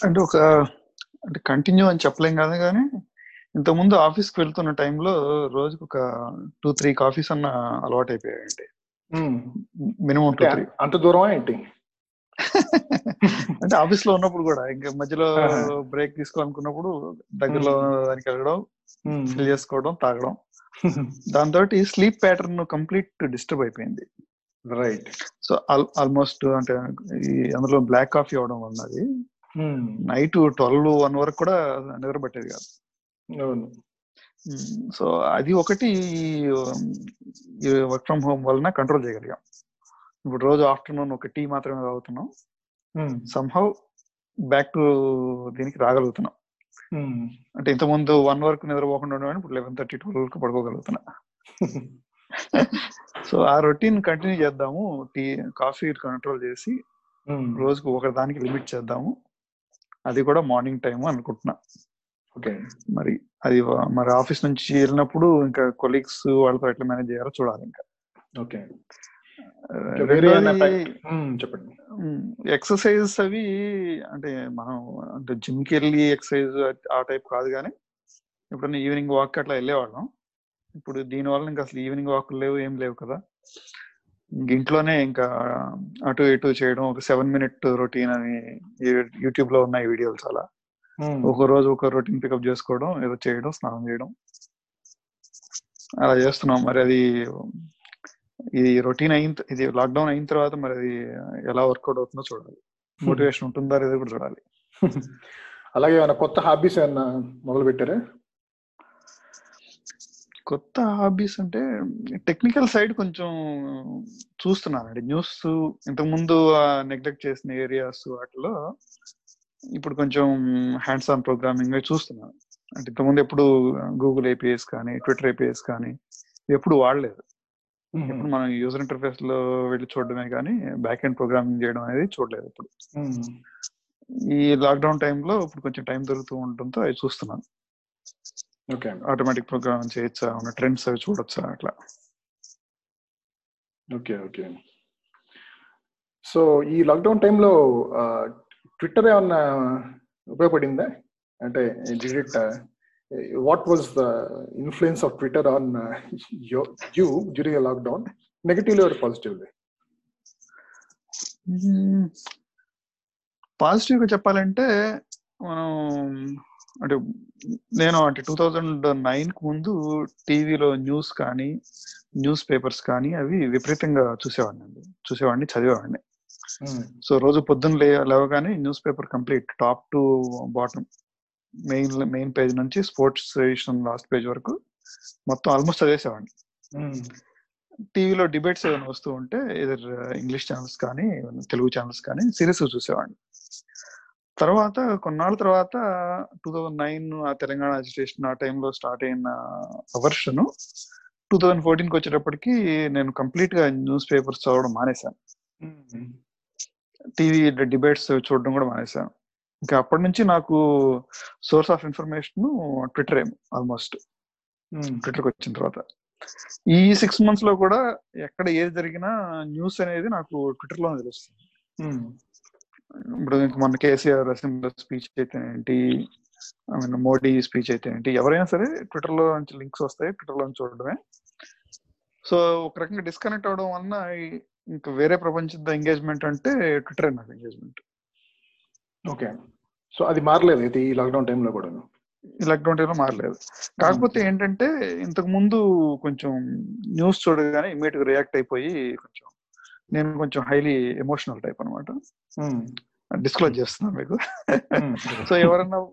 అంటే ఒక అంటే కంటిన్యూ అని చెప్పలేం కాదు కానీ ఇంతకుముందు ఆఫీస్కి వెళ్తున్న టైంలో రోజుకు ఒక టూ త్రీ కాఫీస్ అన్న అలవాటు అయిపోయాయండి మినిమం టూ త్రీ. అంత దూరమా ఏంటి? అంటే ఆఫీస్లో ఉన్నప్పుడు కూడా ఇంకా మధ్యలో. బ్రేక్ తీసుకోవాలనుకున్నప్పుడు దగ్గరలో దానికి వెళ్ళడం ఫిల్ చేసుకోవడం తాగడం. [LAUGHS] దాంతో స్లీప్ ప్యాటర్న్ కంప్లీట్ డిస్టర్బ్ అయిపోయింది. రైట్. సో ఆల్మోస్ట్ అంటే ఈ అందులో బ్లాక్ కాఫీ అవడం వల్ల అది నైట్ ట్వెల్వ్ వన్ వరకు కూడా నిద్ర పట్టేది కాదు. అవును. సో అది ఒకటి వర్క్ ఫ్రమ్ హోమ్ వలన కంట్రోల్ చేయగలిగాం. ఇప్పుడు రోజు ఆఫ్టర్నూన్ ఒక టీ మాత్రమే తాగుతున్నాం. సంహౌ బ్యాక్ టు దీనికి రాగలుగుతున్నాం. అంటే ఇంతకుముందు వన్ వరకు నిద్రపోకుండా ఉండేవాడిని ఇప్పుడు లెవెన్ థర్టీ ట్వెల్వ్ వరకు పడుకోగలుగుతున్నా. [LAUGHS] సో ఆ రొటీన్ కంటిన్యూ చేద్దాము. టీ కాఫీ కంట్రోల్ చేసి. రోజుకు ఒక దానికి లిమిట్ చేద్దాము. అది కూడా మార్నింగ్ టైం అనుకుంటున్నా. ఓకే మరి అది మరి ఆఫీస్ నుంచి వెళ్ళినప్పుడు ఇంకా కొలీగ్స్ వాళ్ళతో ఎట్లా మేనేజ్ చేయాలో చూడాలి ఇంకా. ఓకే. చెప్పండి. ఎక్సర్సైజ్ అవి అంటే మనం అంటే జిమ్కి వెళ్ళి ఎక్సర్సైజ్ ఆ టైప్ కాదు కానీ ఎప్పుడన్నా ఈవినింగ్ వాక్ అట్లా వెళ్ళేవాళ్ళం. ఇప్పుడు దీని వల్ల ఇంకా అసలు ఈవినింగ్ వాక్ లేవు ఏం లేవు కదా. ఇంట్లోనే ఇంకా అటు ఇటు చేయడం ఒక సెవెన్ మినిట్ రొటీన్ అని యూట్యూబ్లో ఉన్నాయి వీడియోలు చాలా. ఒక రోజు ఒక రొటీన్ పికప్ చేసుకోవడం ఏదో చేయడం స్నానం చేయడం. అలా చేస్తున్నాం. మరి అది ఇది రొటీన్ అయిన ఇది లాక్డౌన్ అయిన తర్వాత మరి అది ఎలా వర్కౌట్ అవుతుందో చూడాలి. మోటివేషన్ ఉంటుందా లేదా కూడా చూడాలి. [LAUGHS] అలాగే ఏమైనా కొత్త హాబీస్ ఏమైనా మొదలు పెట్టారా కొత్త హాబీస్ అంటే టెక్నికల్ సైడ్ కొంచెం చూస్తున్నానండి. న్యూస్ ఇంతకు ముందు నెగ్లెక్ట్ చేసిన ఏరియాస్ వాటిలో ఇప్పుడు కొంచెం హ్యాండ్స్ ఆన్ ప్రోగ్రామింగ్ చూస్తున్నాను. అంటే ఇంతకుముందు ఎప్పుడు గూగుల్ ఏపీఎస్ కానీ ట్విట్టర్ ఏపీఎస్ కానీ ఎప్పుడు వాడలేదు. ఇప్పుడు మనం యూజర్ ఇంటర్ఫేస్లో వెళ్ళి చూడడమే కానీ బ్యాక్ ఎండ్ ప్రోగ్రామింగ్ చేయడం అనేది చూడలేదు ఇప్పుడు. ఈ లాక్డౌన్ టైంలో ఇప్పుడు కొంచెం టైం దొరుకుతూ ఉండడంతో అవి చూస్తున్నాను. ఓకే. ఆటోమేటిక్ ప్రోగ్రామింగ్ చేయొచ్చా? ఉన్న ట్రెండ్స్ అవి చూడొచ్చా? అట్లా. Okay okay. సో ఈ లాక్డౌన్ టైంలో ట్విట్టర్ ఏమన్నా ఉపయోగపడిందా? అంటే did it what was the influence of Twitter on you during lockdown negatively or positively పాజిటివ్గా చెప్పాలంటే మనం అంటే నేను అంటే టూ థౌజండ్ నైన్కు ముందు టీవీలో న్యూస్ కానీ న్యూస్ పేపర్స్ కానీ అవి విపరీతంగా చూసేవాడిని అండి. చూసేవాడిని చదివేవాడిని. సో రోజు పొద్దున్న లే లేవగానే news paper complete top to bottom main main page నుంచి స్పోర్ట్స్ ఎడిషన్ లాస్ట్ పేజ్ వరకు మొత్తం ఆల్మోస్ట్ చదివేసేవాడిని. టీవీలో డిబేట్స్ ఏమైనా వస్తూ ఉంటే ఇదర్ ఇంగ్లీష్ ఛానల్స్ కానీ తెలుగు ఛానల్స్ కానీ సిరీస్ చూసేవాడిని. తర్వాత కొన్నాళ్ళ తర్వాత టూ థౌజండ్ నైన్ ఆ తెలంగాణ అజిటేషన్ ఆ టైంలో స్టార్ట్ అయిన వర్షన్ టూ థౌజండ్ ఫోర్టీన్కి వచ్చేటప్పటికి నేను కంప్లీట్గా న్యూస్ పేపర్స్ చదవడం మానేశాను. టీవీ డిబేట్స్ చూడడం కూడా మానేశాను. ఇంకా అప్పటి నుంచి నాకు సోర్స్ ఆఫ్ ఇన్ఫర్మేషన్ ట్విట్టర్ ఏమో ఆల్మోస్ట్ ట్విట్టర్కి వచ్చిన తర్వాత. ఈ సిక్స్ మంత్స్లో కూడా ఎక్కడ ఏది జరిగినా న్యూస్ అనేది నాకు ట్విట్టర్లోనే తెలుస్తుంది ఇప్పుడు ఇంక మన కేసీఆర్ అసెంబ్లీ స్పీచ్ అయితే ఏంటి? ఐ మీన్ మోడీ స్పీచ్ అయితే ఏంటి? ఎవరైనా సరే ట్విట్టర్లో నుంచి లింక్స్ వస్తాయి ట్విట్టర్లో చూడడమే. సో ఒక రకంగా డిస్కనెక్ట్ అవడం వలన ఇంకా వేరే ప్రపంచంతో ఎంగేజ్మెంట్ అంటే ట్విట్టర్ నాకు ఎంగేజ్మెంట్ ఓకే సో అది మారలేదు అయితే ఈ లాక్డౌన్ టైంలో కూడా ఈ లాక్డౌన్ టైంలో మారలేదు. కాకపోతే ఏంటంటే ఇంతకు ముందు కొంచెం న్యూస్ చూడగానే ఇమీడియట్ రియాక్ట్ అయిపోయి కొంచెం నేను కొంచెం హైలీ ఎమోషనల్ టైప్ అనమాట డిస్క్లోజ్ చేస్తున్నాను మీకు. [LAUGHS] సో ఎవరైనా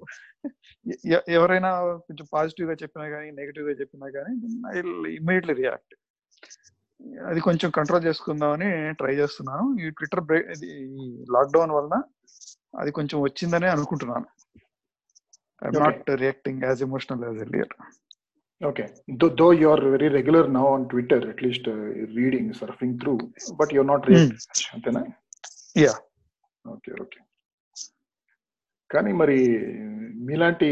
ఎ- ఎవరైనా కొంచెం పాజిటివ్గా చెప్పినా కానీ నెగిటివ్గా చెప్పినా కానీ ఐ ఇమీడియట్లీ రియాక్ట్ అది కొంచెం కంట్రోల్ చేసుకుందామని ట్రై చేస్తున్నాను. ఈ ట్విట్టర్ బ్రేక్ ఈ లాక్డౌన్ వలన అది కొంచెం వచ్చిందనే అనుకుంటున్నాను. I'm. Not reacting as emotional as earlier okay though you are very regular now on Twitter at least reading surfing through but you're not react అంతేనా? యా ఓకే ఓకే కానీ మరి మీలాంటి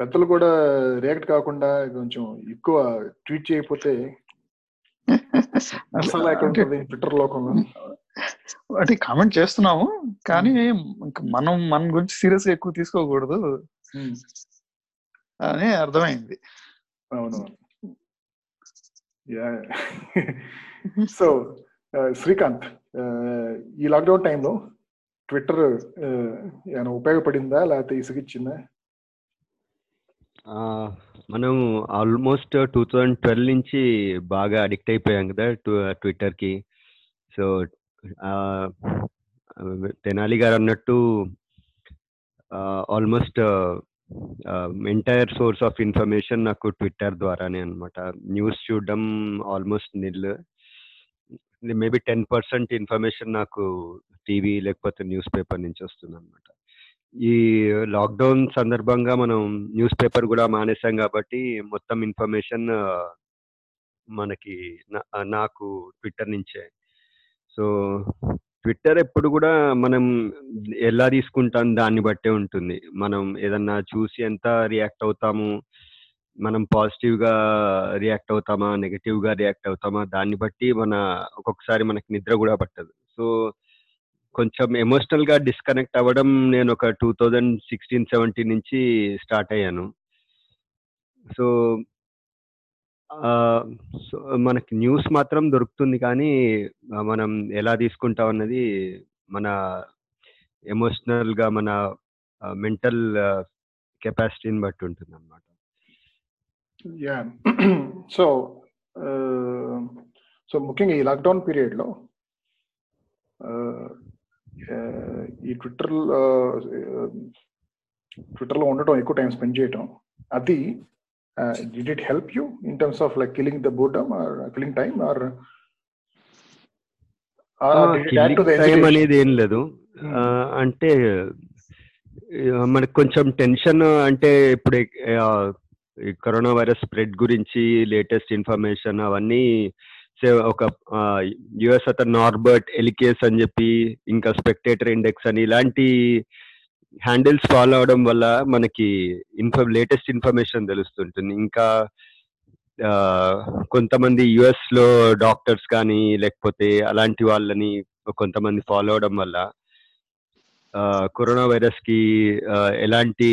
పెద్దలు కూడా రియాక్ట్ కాకుండా కొంచెం ఎక్కువ ట్వీట్ చేయకపోతే ట్విట్టర్ లోకంలో అంటే కామెంట్ చేస్తున్నాము కానీ మనం మన గురించి సీరియస్ ఎక్కువ తీసుకోకూడదు. Hmm. అని అర్థమైంది. అవును. యా. [LAUGHS] సో శ్రీకాంత్ uh, ఈ లాక్డౌన్ టైంలో ట్విట్టర్ ఏమైనా ఉపయోగపడిందా? లేకపోతే ఇసుగిచ్చిందా మనం ఆల్మోస్ట్ టూ థౌజండ్ ట్వెల్వ్ నుంచి బాగా అడిక్ట్ అయిపోయాం కదా ట్విట్టర్కి. సో తెనాలి గారు అన్నట్టు almost entire source of information నాకు ట్విట్టర్ ద్వారానే అనమాట న్యూస్ చూడడం almost nil maybe ten percent information నాకు టీవీ లేకపోతే న్యూస్ పేపర్ నుంచి వస్తుంది అనమాట ఈ లాక్డౌన్ సందర్భంగా మనం న్యూస్ పేపర్ కూడా మానేసాం కాబట్టి మొత్తం ఇన్ఫర్మేషన్ మనకి నాకు ట్విట్టర్ నుంచే. సో ట్విట్టర్ ఎప్పుడు కూడా మనం ఎలా తీసుకుంటాం దాన్ని బట్టే ఉంటుంది. మనం ఏదన్నా చూసి ఎంత రియాక్ట్ అవుతాము మనం పాజిటివ్గా రియాక్ట్ అవుతామా నెగటివ్గా రియాక్ట్ అవుతామా దాన్ని బట్టి మన ఒక్కొక్కసారి మనకి నిద్ర కూడా పట్టదు. సో కొంచెం ఎమోషనల్గా డిస్కనెక్ట్ అవ్వడం నేను ఒక టూ థౌజండ్ సిక్స్టీన్ సెవెంటీన్ నుంచి స్టార్ట్ అయ్యాను. సో సో మనకి న్యూస్ మాత్రం దొరుకుతుంది కానీ మనం ఎలా తీసుకుంటాం అన్నది మన ఎమోషనల్గా మన మెంటల్ కెపాసిటీని బట్టి ఉంటుంది అనమాట యా. సో సో ముఖ్యంగా ఈ లాక్డౌన్ పీరియడ్లో ఈ ట్విట్టర్ ట్విట్టర్లో ఉండటం ఎక్కువ టైం స్పెండ్ చేయటం అది did it help you in terms of like killing the boredom or killing time or time అనేది ఏం లేదు. ఆ, అంటే మనకు కొంచెం టెన్షన్ అంటే ఇప్పుడు కరోనా వైరస్ స్ప్రెడ్ గురించి లేటెస్ట్ ఇన్ఫర్మేషన్ అవన్నీ ఒక యుఎస్ అతను నార్బర్ట్ ఎలికేస్ అని చెప్పి ఇంకా స్పెక్టేటర్ ఇండెక్స్ అని ఇలాంటి హ్యాండిల్స్ ఫాలో అవడం వల్ల మనకి ఇన్ఫో లేటెస్ట్ ఇన్ఫర్మేషన్ తెలుస్తుంటుంది. ఇంకా కొంతమంది యుఎస్లో డాక్టర్స్ కానీ లేకపోతే అలాంటి వాళ్ళని కొంతమంది ఫాలో అవడం వల్ల కరోనా వైరస్కి ఎలాంటి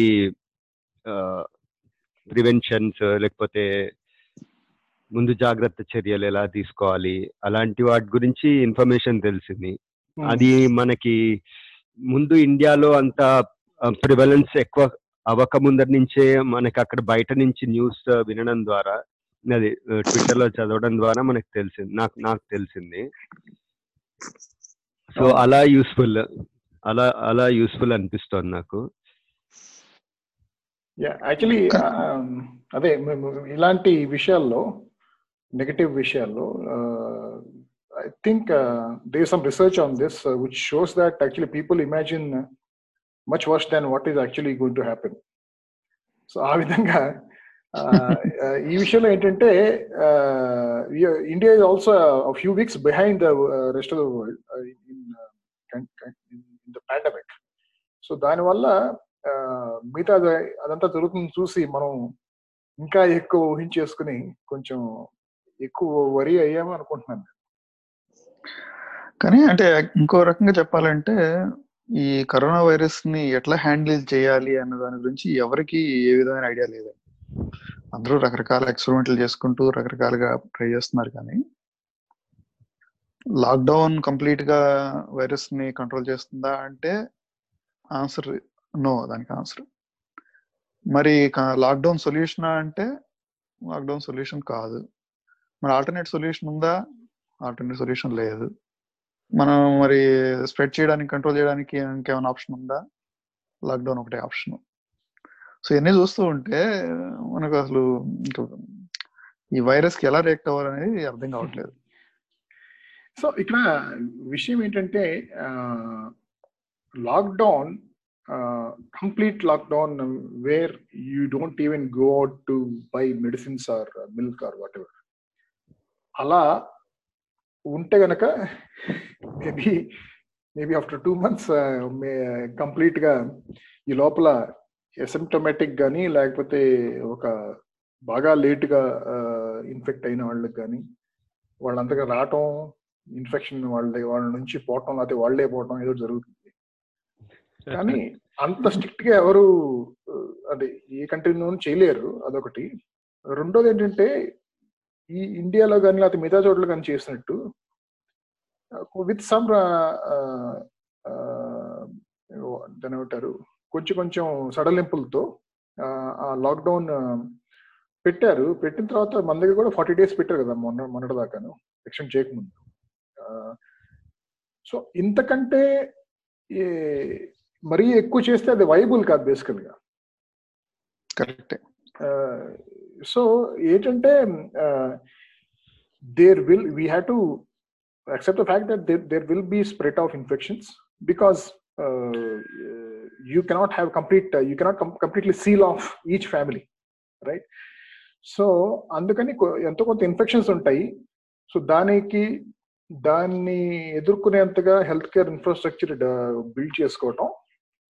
ప్రివెన్షన్స్ లేకపోతే ముందు జాగ్రత్త చర్యలు ఎలా తీసుకోవాలి అలాంటి వాటి గురించి ఇన్ఫర్మేషన్ తెలిసింది. అది మనకి ముందు ఇండియాలో అంత ప్రివలెన్స్ ఎక్కువ అవ్వక ముందర నుంచే మనకి అక్కడ బయట నుంచి న్యూస్ వినడం ద్వారా అది ట్విట్టర్లో చదవడం ద్వారా మనకు తెలిసింది నాకు నాకు తెలిసింది. సో అలా యూస్ఫుల్ అలా అలా యూస్ఫుల్ అనిపిస్తుంది నాకు. యాక్చువల్లీ అదే మేము ఇలాంటి విషయాల్లో నెగటివ్ విషయాల్లో I think they some research on this which shows that actually people imagine much worse than what is actually going to happen so ఆ విధంగా [LAUGHS] ఈ విషయంలో ఏంటంటే India is also few weeks behind the rest of the world in the pandemic so దానివల్ల మిగతా అదంతా జరుగుతుంది చూసి మనం ఇంకా ఎక్కువ ఊహించేసుకుని కొంచెం ఎక్కువ వరి అయ్యాము అనుకుంటున్నాను కానీ అంటే ఇంకో రకంగా చెప్పాలంటే ఈ కరోనా వైరస్ని ఎట్లా హ్యాండిల్ చేయాలి అన్న దాని గురించి ఎవరికి ఏ విధమైన ఐడియా లేదు. అందరూ రకరకాల ఎక్స్పెరిమెంట్లు చేసుకుంటూ రకరకాలుగా ట్రై చేస్తున్నారు కానీ లాక్డౌన్ కంప్లీట్గా వైరస్ని కంట్రోల్ చేస్తుందా అంటే ఆన్సర్ నో దానికి ఆన్సర్. మరి లాక్డౌన్ సొల్యూషన్ అంటే లాక్డౌన్ సొల్యూషన్ కాదు. మరి ఆల్టర్నేట్ సొల్యూషన్ ఉందా? ఆల్టర్నేట్ సొల్యూషన్ లేదు. మనం మరి స్ప్రెడ్ చేయడానికి కంట్రోల్ చేయడానికి ఇంకేమైనా ఆప్షన్ ఉందా? లాక్డౌన్ ఒకటే ఆప్షన్ సో ఇవన్నీ చూస్తూ ఉంటే మనకు అసలు ఇంకా ఈ వైరస్కి ఎలా రియాక్ట్ అవ్వాలనేది అర్థం కావట్లేదు. [LAUGHS] సో ఇక్కడ విషయం ఏంటంటే lockdown complete lockdown where you don't even go out to buy medicines or milk or whatever అలా ఉంటే గనక maybe maybe after two months కంప్లీట్గా ఈ లోపల ఎసిమ్టోమేటిక్ కానీ లేకపోతే ఒక బాగా లేట్గా ఇన్ఫెక్ట్ అయిన వాళ్ళకి కానీ వాళ్ళంతగా రావటం ఇన్ఫెక్షన్ వాళ్ళ వాళ్ళ నుంచి పోవటం లేకపోతే వాళ్ళే పోవటం ఏదో జరుగుతుంది. కానీ అంత [LAUGHS] స్ట్రిక్ట్గా ఎవరు అదే ఏ కంట్రీలోనూ చేయలేరు అదొకటి. రెండోది ఏంటంటే ఈ ఇండియాలో కానీ లేకపోతే మిగతా చోట్ల కానీ చేసినట్టు విత్ సమ్ ఏమంటారు కొంచెం కొంచెం సడలింపులతో ఆ లాక్డౌన్ పెట్టారు. పెట్టిన తర్వాత మన దగ్గర కూడా ఫార్టీ డేస్ పెట్టారు కదా మొన్న మొన్నటి దాకాను ఎక్స్టెండ్ చేయకముందు సో ఇంతకంటే మరీ ఎక్కువ చేస్తే అది వైబుల్ కాదు బేసికల్గా కరెక్ట్ సో ఏంటంటే there will we have to accept the fact that there, there will be spread of infections because uh, you cannot have complete uh, you cannot com- completely seal off each family right so అందుకని ఎంతో కొంత infections ఉంటాయి so దానికి దాన్ని ఎదుర్కొనేంతగా health care infrastructure build చేసుకోవటం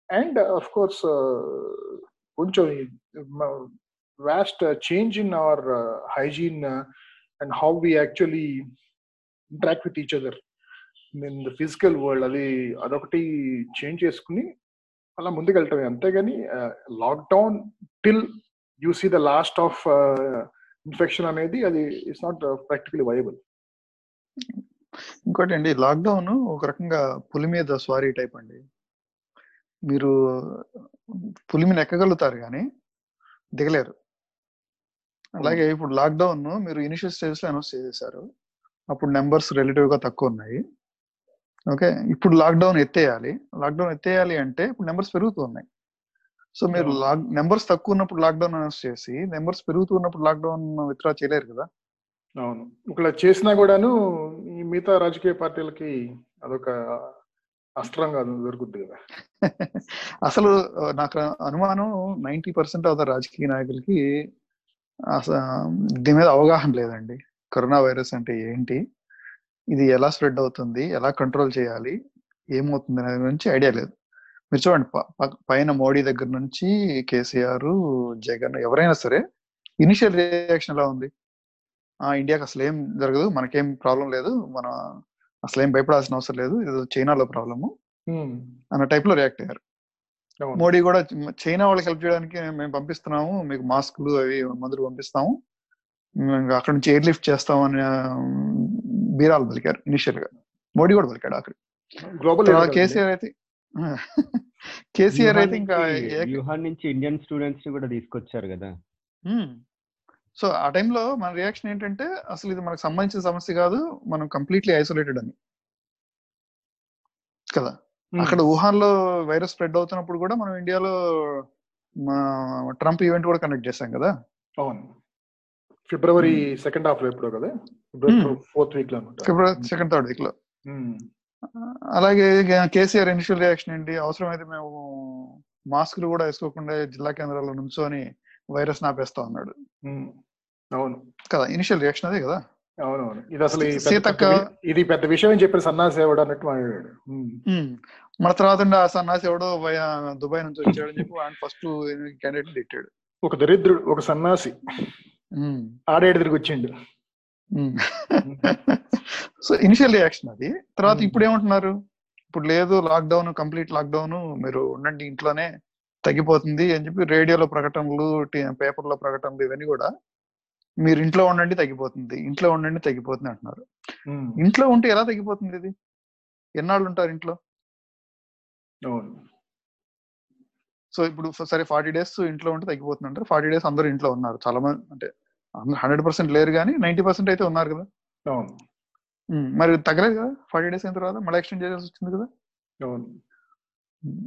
and of course కొంచెం vast uh, change in our uh, hygiene uh, and interact with each other in the physical world అది అదొకటి చేంజ్ చేసుకుని అలా ముందుకెళ్ళటమే. అంతేగాని lockdown till you see the last of infection అనేది అది ఇట్స్ నాట్ ప్రాక్టికలీ వైబుల్ ఇంకోటి అండి లాక్డౌన్ ఒక రకంగా పులి మీద స్వారీ టైప్ అండి. మీరు పులి మీద ఎక్కగలుగుతారు కానీ దిగలేరు. అలాగే ఇప్పుడు లాక్డౌన్ మీరు ఇనిషియల్ స్టేజ్లో అనౌన్స్ చేసేసారు. అప్పుడు నెంబర్స్ రిలేటివ్గా తక్కువ ఉన్నాయి. ఓకే ఇప్పుడు లాక్డౌన్ ఎత్తేయాలి. లాక్డౌన్ ఎత్తేయాలి అంటే ఇప్పుడు నెంబర్స్ పెరుగుతున్నాయి సో మీరు. లాక్ నెంబర్స్ తక్కువ ఉన్నప్పుడు లాక్డౌన్ అనౌన్స్ చేసి నెంబర్స్ పెరుగుతున్నప్పుడు లాక్డౌన్ విత్డ్రా చేయలేరు కదా? అవును. ఒకవేళ చేసినా కూడాను ఈ మిగతా రాజకీయ పార్టీలకి అదొక అస్త్రంగా దొరుకుద్ది కదా? [LAUGHS] అసలు నాకు అనుమానం నైన్టీ పర్సెంట్ ఆఫ్ ద రాజకీయ నాయకులకి అస- దీని మీద అవగాహన లేదండి. కరోనా వైరస్ అంటే ఏంటి? ఇది ఎలా స్ప్రెడ్ అవుతుంది? ఎలా కంట్రోల్ చేయాలి? ఏమవుతుంది అనే గురించి ఐడియా లేదు. మీరు చూడండి పైన మోడీ దగ్గర నుంచి కేసీఆర్ జగన్ ఎవరైనా సరే ఇనిషియల్ రియాక్షన్ ఎలా ఉంది? ఆ ఇండియాకి అసలు ఏం జరగదు మనకేం ప్రాబ్లం లేదు మన అసలు ఏం భయపడాల్సిన అవసరం లేదు ఇది చైనాలో ప్రాబ్లము అన్న టైప్లో రియాక్ట్ అయ్యారు. మోడీ కూడా చైనా వాళ్ళకి హెల్ప్ చేయడానికి మేము పంపిస్తున్నాము మీకు మాస్కులు అవి మందులు పంపిస్తాము. అక్కడ నుంచి ఎయిర్ లిఫ్ట్ చేస్తామని బీరాలు పలికారు ఇనిషియల్గా. మోడీ కూడా పలికాడు అక్కడ. గ్లోబల్. కేసీఆర్ అయితే కేసీఆర్ అయితే ఇంకా వ్యూహాన్ నుంచి- ఇండియన్ స్టూడెంట్స్ని కూడా తీసుకొచ్చారు కదా. సో ఆ టైంలో మన రియాక్షన్ ఏంటంటే అసలు ఇది మనకు సంబంధించిన సమస్య కాదు మనం కంప్లీట్లీ ఐసోలేటెడ్ అని. కదా? అక్కడ వుహాన్లో వైరస్ స్ప్రెడ్ అవుతున్నప్పుడు కూడా మనం ఇండియాలో ట్రంప్ ఈవెంట్ కూడా కండక్ట్ చేశాం కదా? అవును. ఫిబ్రవరి సెకండ్ హాఫ్లో ఎప్పుడో కదా? ఫోర్త్ వీక్లో ఫిబ్రవరి సెకండ్ థర్డ్ వీక్లో. అలాగే కేసీఆర్ ఇనిషియల్ రియాక్షన్ ఏంటి? అవసరమైతే మేము మాస్కులు కూడా వేసుకోకుండా జిల్లా కేంద్రాల్లో నుంచొని వైరస్ నాపేస్తా ఉన్నాడు. అవును. కదా ఇనిషియల్ రియాక్షన్ అదే కదా? అవునవును. ఇది అసలు సీతక్క- ఇది పెద్ద విషయం అని చెప్పి సన్నాసేవాడు అన్నట్టు మాట్లాడాడు. మన తర్వాత ఆ సన్నాసి ఎవడో దుబాయ్ నుంచి వచ్చాడని చెప్పి ఆయన ఫస్ట్ క్యాండిడేట్ తిట్టాడు. ఒక దరిద్రుడు ఒక సన్నాసి. ఆడేడు తిరిగి వచ్చిండు. సో ఇనిషియల్ రియాక్షన్ అది. తర్వాత. ఇప్పుడు ఏమంటున్నారు? ఇప్పుడు లేదు లాక్డౌన్ కంప్లీట్ లాక్డౌన్ మీరు ఉండండి ఇంట్లోనే తగ్గిపోతుంది అని చెప్పి రేడియోలో ప్రకటనలు పేపర్లో ప్రకటనలు ఇవన్నీ కూడా మీరు ఇంట్లో ఉండండి తగ్గిపోతుంది ఇంట్లో ఉండండి తగ్గిపోతుంది అంటున్నారు. ఇంట్లో ఉంటే ఎలా తగ్గిపోతుంది ఇది? ఎన్నాళ్ళు ఉంటారు ఇంట్లో? సో ఇప్పుడు సరే ఫార్టీ డేస్ ఇంట్లో ఉంటే తగ్గిపోతుంది అంటారు ఫార్టీ డేస్ అందరూ ఇంట్లో ఉన్నారు. చాలా మంది అంటే హండ్రెడ్ పర్సెంట్ లేరు కానీ నైన్టీ పర్సెంట్ అయితే ఉన్నారు కదా. అవును. మరి తగ్గలేదు కదా? ఫార్టీ డేస్ అయిన తర్వాత మళ్ళీ ఎక్స్టెండ్ చేయాల్సి వచ్చింది కదా? అవును.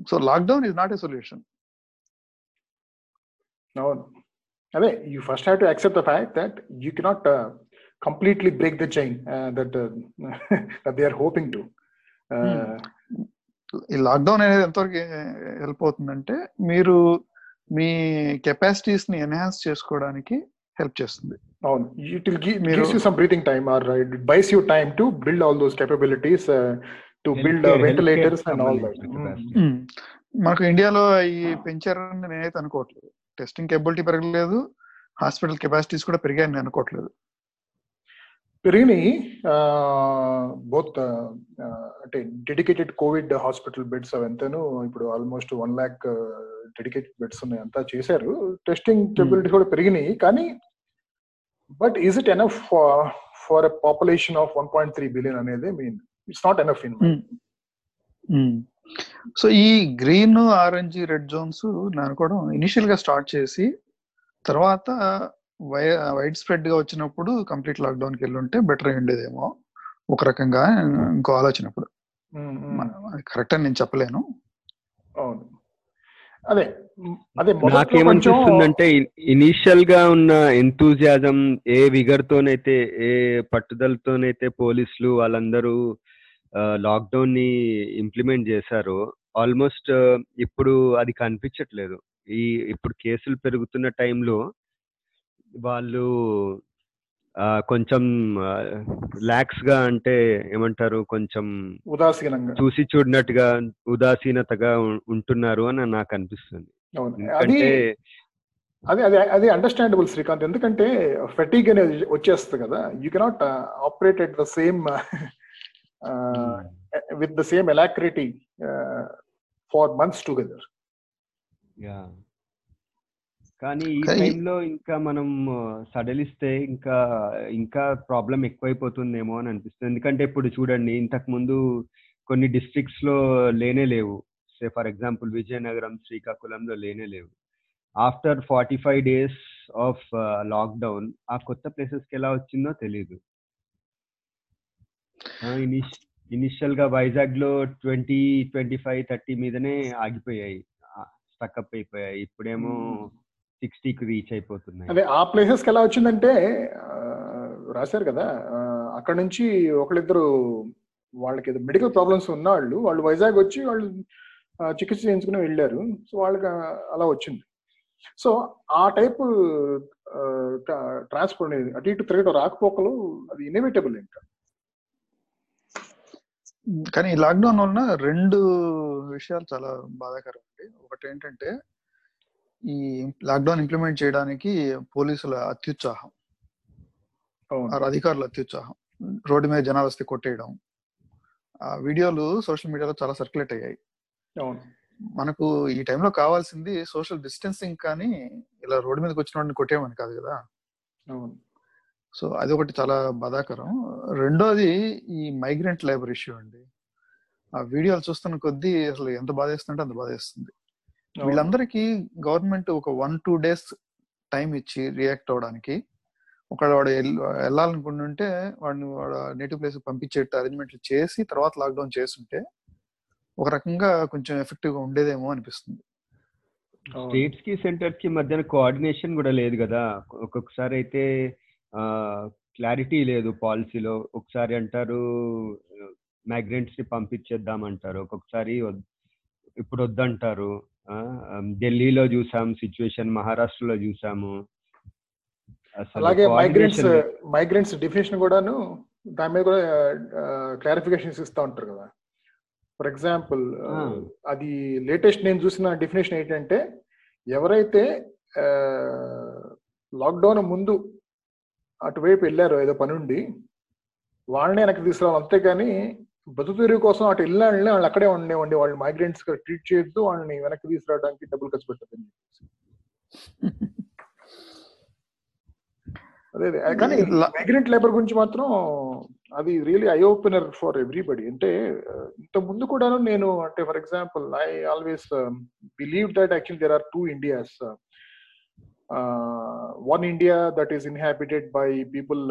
So lockdown is not a solution. అవును. అదే you first have to accept the fact that you cannot completely break the chain [LAUGHS] that they are hoping to. ఈ లాక్డౌన్ అనేది ఎంతవరకు హెల్ప్ అవుతుందంటే మీరు మీ కెపాసిటీస్ని ఎన్హాన్స్ చేసుకోవడానికి హెల్ప్ చేస్తుంది. అవును. ఇట్ విల్ మీరు- gives you some breathing time or it buys you time to build all those capabilities to build ventilators and all that. మనకు ఇండియాలో ఈ పెంచారని నేనైతే అనుకోవట్లేదు. టెస్టింగ్ కేబిలిటీ పెరగలేదు. హాస్పిటల్ కెపాసిటీస్ కూడా పెరిగాయని నేను అనుకోవట్లేదు. పెరిగినాయి బోత్ అంటే డెడికేటెడ్ కోవిడ్ హాస్పిటల్ బెడ్స్ అవంతాను ఇప్పుడు almost one lakh dedicated beds ఉన్నాయి. అంతా చేశారు. టెస్టింగ్ కేపబిలిటీ కూడా పెరిగినాయి. కానీ but is it enough for a population of one point three billion అనేది mean it's not enough in so ఈ గ్రీన్ ఆరెంజ్ రెడ్ జోన్స్ నేను అనుకోవడం ఇనిషియల్గా స్టార్ట్ చేసి తర్వాత వైడ్ స్ప్రెడ్గా వచ్చినప్పుడు కంప్లీట్ లాక్డౌన్కి వెళ్ళి ఉంటే బెటర్ ఉండేదేమో. ఒక రకంగా ఇంకో ఆలోచన ఇప్పుడు కరెక్ట్ అని నేను చెప్పలేను. అవును. అదే అదే నాకేమనిపిస్తుందంటే ఇనీషియల్గా ఉన్న ఎంతూజియాజం ఏ విగర్ తోనైతే ఏ పట్టుదలతోనైతే పోలీసులు వాళ్ళందరూ లాక్డౌన్ని ఇంప్లిమెంట్ చేశారో ఆల్మోస్ట్ ఇప్పుడు అది కనిపించట్లేదు. ఈ ఇప్పుడు కేసులు పెరుగుతున్న టైంలో వాళ్ళు కొంచెం లాక్స్గా అంటే ఏమంటారు కొంచెం ఉదాసీనంగా. చూసి చూడనట్టుగా ఉదాసీనతగా ఉంటున్నారు అని నాకు అనిపిస్తుంది. అవును. అది ఎందుకంటే అది అది అది అండర్స్టాండబుల్ శ్రీకాంత్. ఎందుకంటే ఫెటిగ్ అనేది వచ్చేస్తుంది కదా. You cannot operate at the same with the same alacrity for months together ya కానీ ఈ టైంలో ఇంకా మనం సడలిస్తే ఇంకా ఇంకా ప్రాబ్లం ఎక్కువైపోతుందేమో అని అనిపిస్తుంది. ఎందుకంటే ఇప్పుడు చూడండి ఇంతకు ముందు కొన్ని డిస్ట్రిక్ట్స్లో లేనే లేవు. సే ఫర్ ఎగ్జాంపుల్ విజయనగరం శ్రీకాకుళంలో లేనే లేవు. After forty five days of lockdown ఆ కొత్త ప్లేసెస్కి ఎలా వచ్చిందో తెలియదు ఇనిషియల్గా వైజాగ్లో ట్వంటీ ట్వంటీ ఫైవ్ థర్టీ మీదనే ఆగిపోయాయి. స్టక్అప్ అయిపోయాయి. ఇప్పుడేమో సిక్స్టీకి రీచ్ అయిపోతున్నాయి. అదే ఆ ప్లేసెస్కి ఎలా వచ్చిందంటే రాశారు కదా అక్కడ నుంచి ఒకళ్ళిద్దరు వాళ్ళకి ఏదో మెడికల్ ప్రాబ్లమ్స్ ఉన్న వాళ్ళు వాళ్ళు వైజాగ్ వచ్చి వాళ్ళు చికిత్స చేయించుకుని వెళ్ళారు. సో వాళ్ళకి అలా వచ్చింది. సో ఆ టైప్ ట్రాన్స్పోర్ట్ అనేది అటు ఇటు తిరగడం రాకపోకలు అది ఇన్ఎవిటబుల్ ఇంకా. కానీ ఈ లాక్డౌన్ వలన రెండు విషయాలు చాలా బాధాకరం అండి ఒకటి ఏంటంటే ఈ లాక్డౌన్ ఇంప్లిమెంట్ చేయడానికి పోలీసుల అత్యుత్సాహం. అధికారుల అత్యుత్సాహం. రోడ్డు మీద జనాలు వస్తే కొట్టేయడం. ఆ వీడియోలు సోషల్ మీడియాలో చాలా సర్క్యులేట్ అయ్యాయి. మనకు ఈ టైంలో కావాల్సింది సోషల్ డిస్టెన్సింగ్ కానీ ఇలా రోడ్డు మీదకి వచ్చిన వాడిని కొట్టేయమని కాదు కదా? సో అది ఒకటి చాలా బాధాకరం. రెండోది ఈ మైగ్రెంట్ లేబర్ ఇష్యూ అండి. ఆ వీడియోలు చూస్తున్న కొద్దీ అసలు ఎంత బాధేస్తుంటే అంత బాధేస్తుంది. వీళ్ళందరికీ గవర్నమెంట్ ఒక వన్ టూ డేస్ టైం ఇచ్చి రియాక్ట్ అవడానికి. ఒకవేళ వాడు వెళ్ళాలనుకుంటుంటే వాడిని వాడు నేటివ్ ప్లేస్ పంపించేట్టు అరేంజ్మెంట్లు చేసి తర్వాత లాక్డౌన్ చేస్తుంటే ఒక రకంగా కొంచెం ఎఫెక్టివ్గా ఉండేదేమో అనిపిస్తుంది. స్టేట్స్కి సెంటర్స్కి మధ్యన కోఆర్డినేషన్ కూడా లేదు కదా. ఒక్కొక్కసారి అయితే క్లారిటీ లేదు పాలసీలో. ఒకసారి అంటారు మైగ్రెంట్స్ని పంపించేద్దాం అంటారు. ఒక్కొక్కసారి ఇప్పుడు వద్దంటారు. ఢిల్లీలో చూసాం సిచ్యువేషన్ మహారాష్ట్రలో చూసాము అలాగే మైగ్రెంట్స్. మైగ్రెంట్స్ డెఫినేషన్ కూడాను దాని మీద కూడా క్లారిఫికేషన్స్ ఇస్తా ఉంటారు కదా ఫర్ ఎగ్జాంపుల్. అది లేటెస్ట్ నేను చూసిన డెఫినేషన్ ఏంటంటే ఎవరైతే లాక్డౌన్ ముందు అటువైపు వెళ్ళారో ఏదో పని ఉండి వాళ్ళని వెనక్కి తీసుకురావాలి అంతేగాని బతుకుతెరువు కోసం అటు వెళ్ళిన వాళ్ళని వాళ్ళు అక్కడే ఉండేవండి వాళ్ళు మైగ్రెంట్స్ ట్రీట్ చేయొద్దు వాళ్ళని వెనక్కి తీసుకురావడానికి డబ్బులు ఖర్చు పెట్టద్దని అదే అదే. [LAUGHS] కానీ మైగ్రెంట్ లేబర్ గురించి మాత్రం అది really eye opener for everybody అంటే ఇంత ముందు కూడాను నేను అంటే for example I always believe that actual there are two Indias one India that is inhabited by people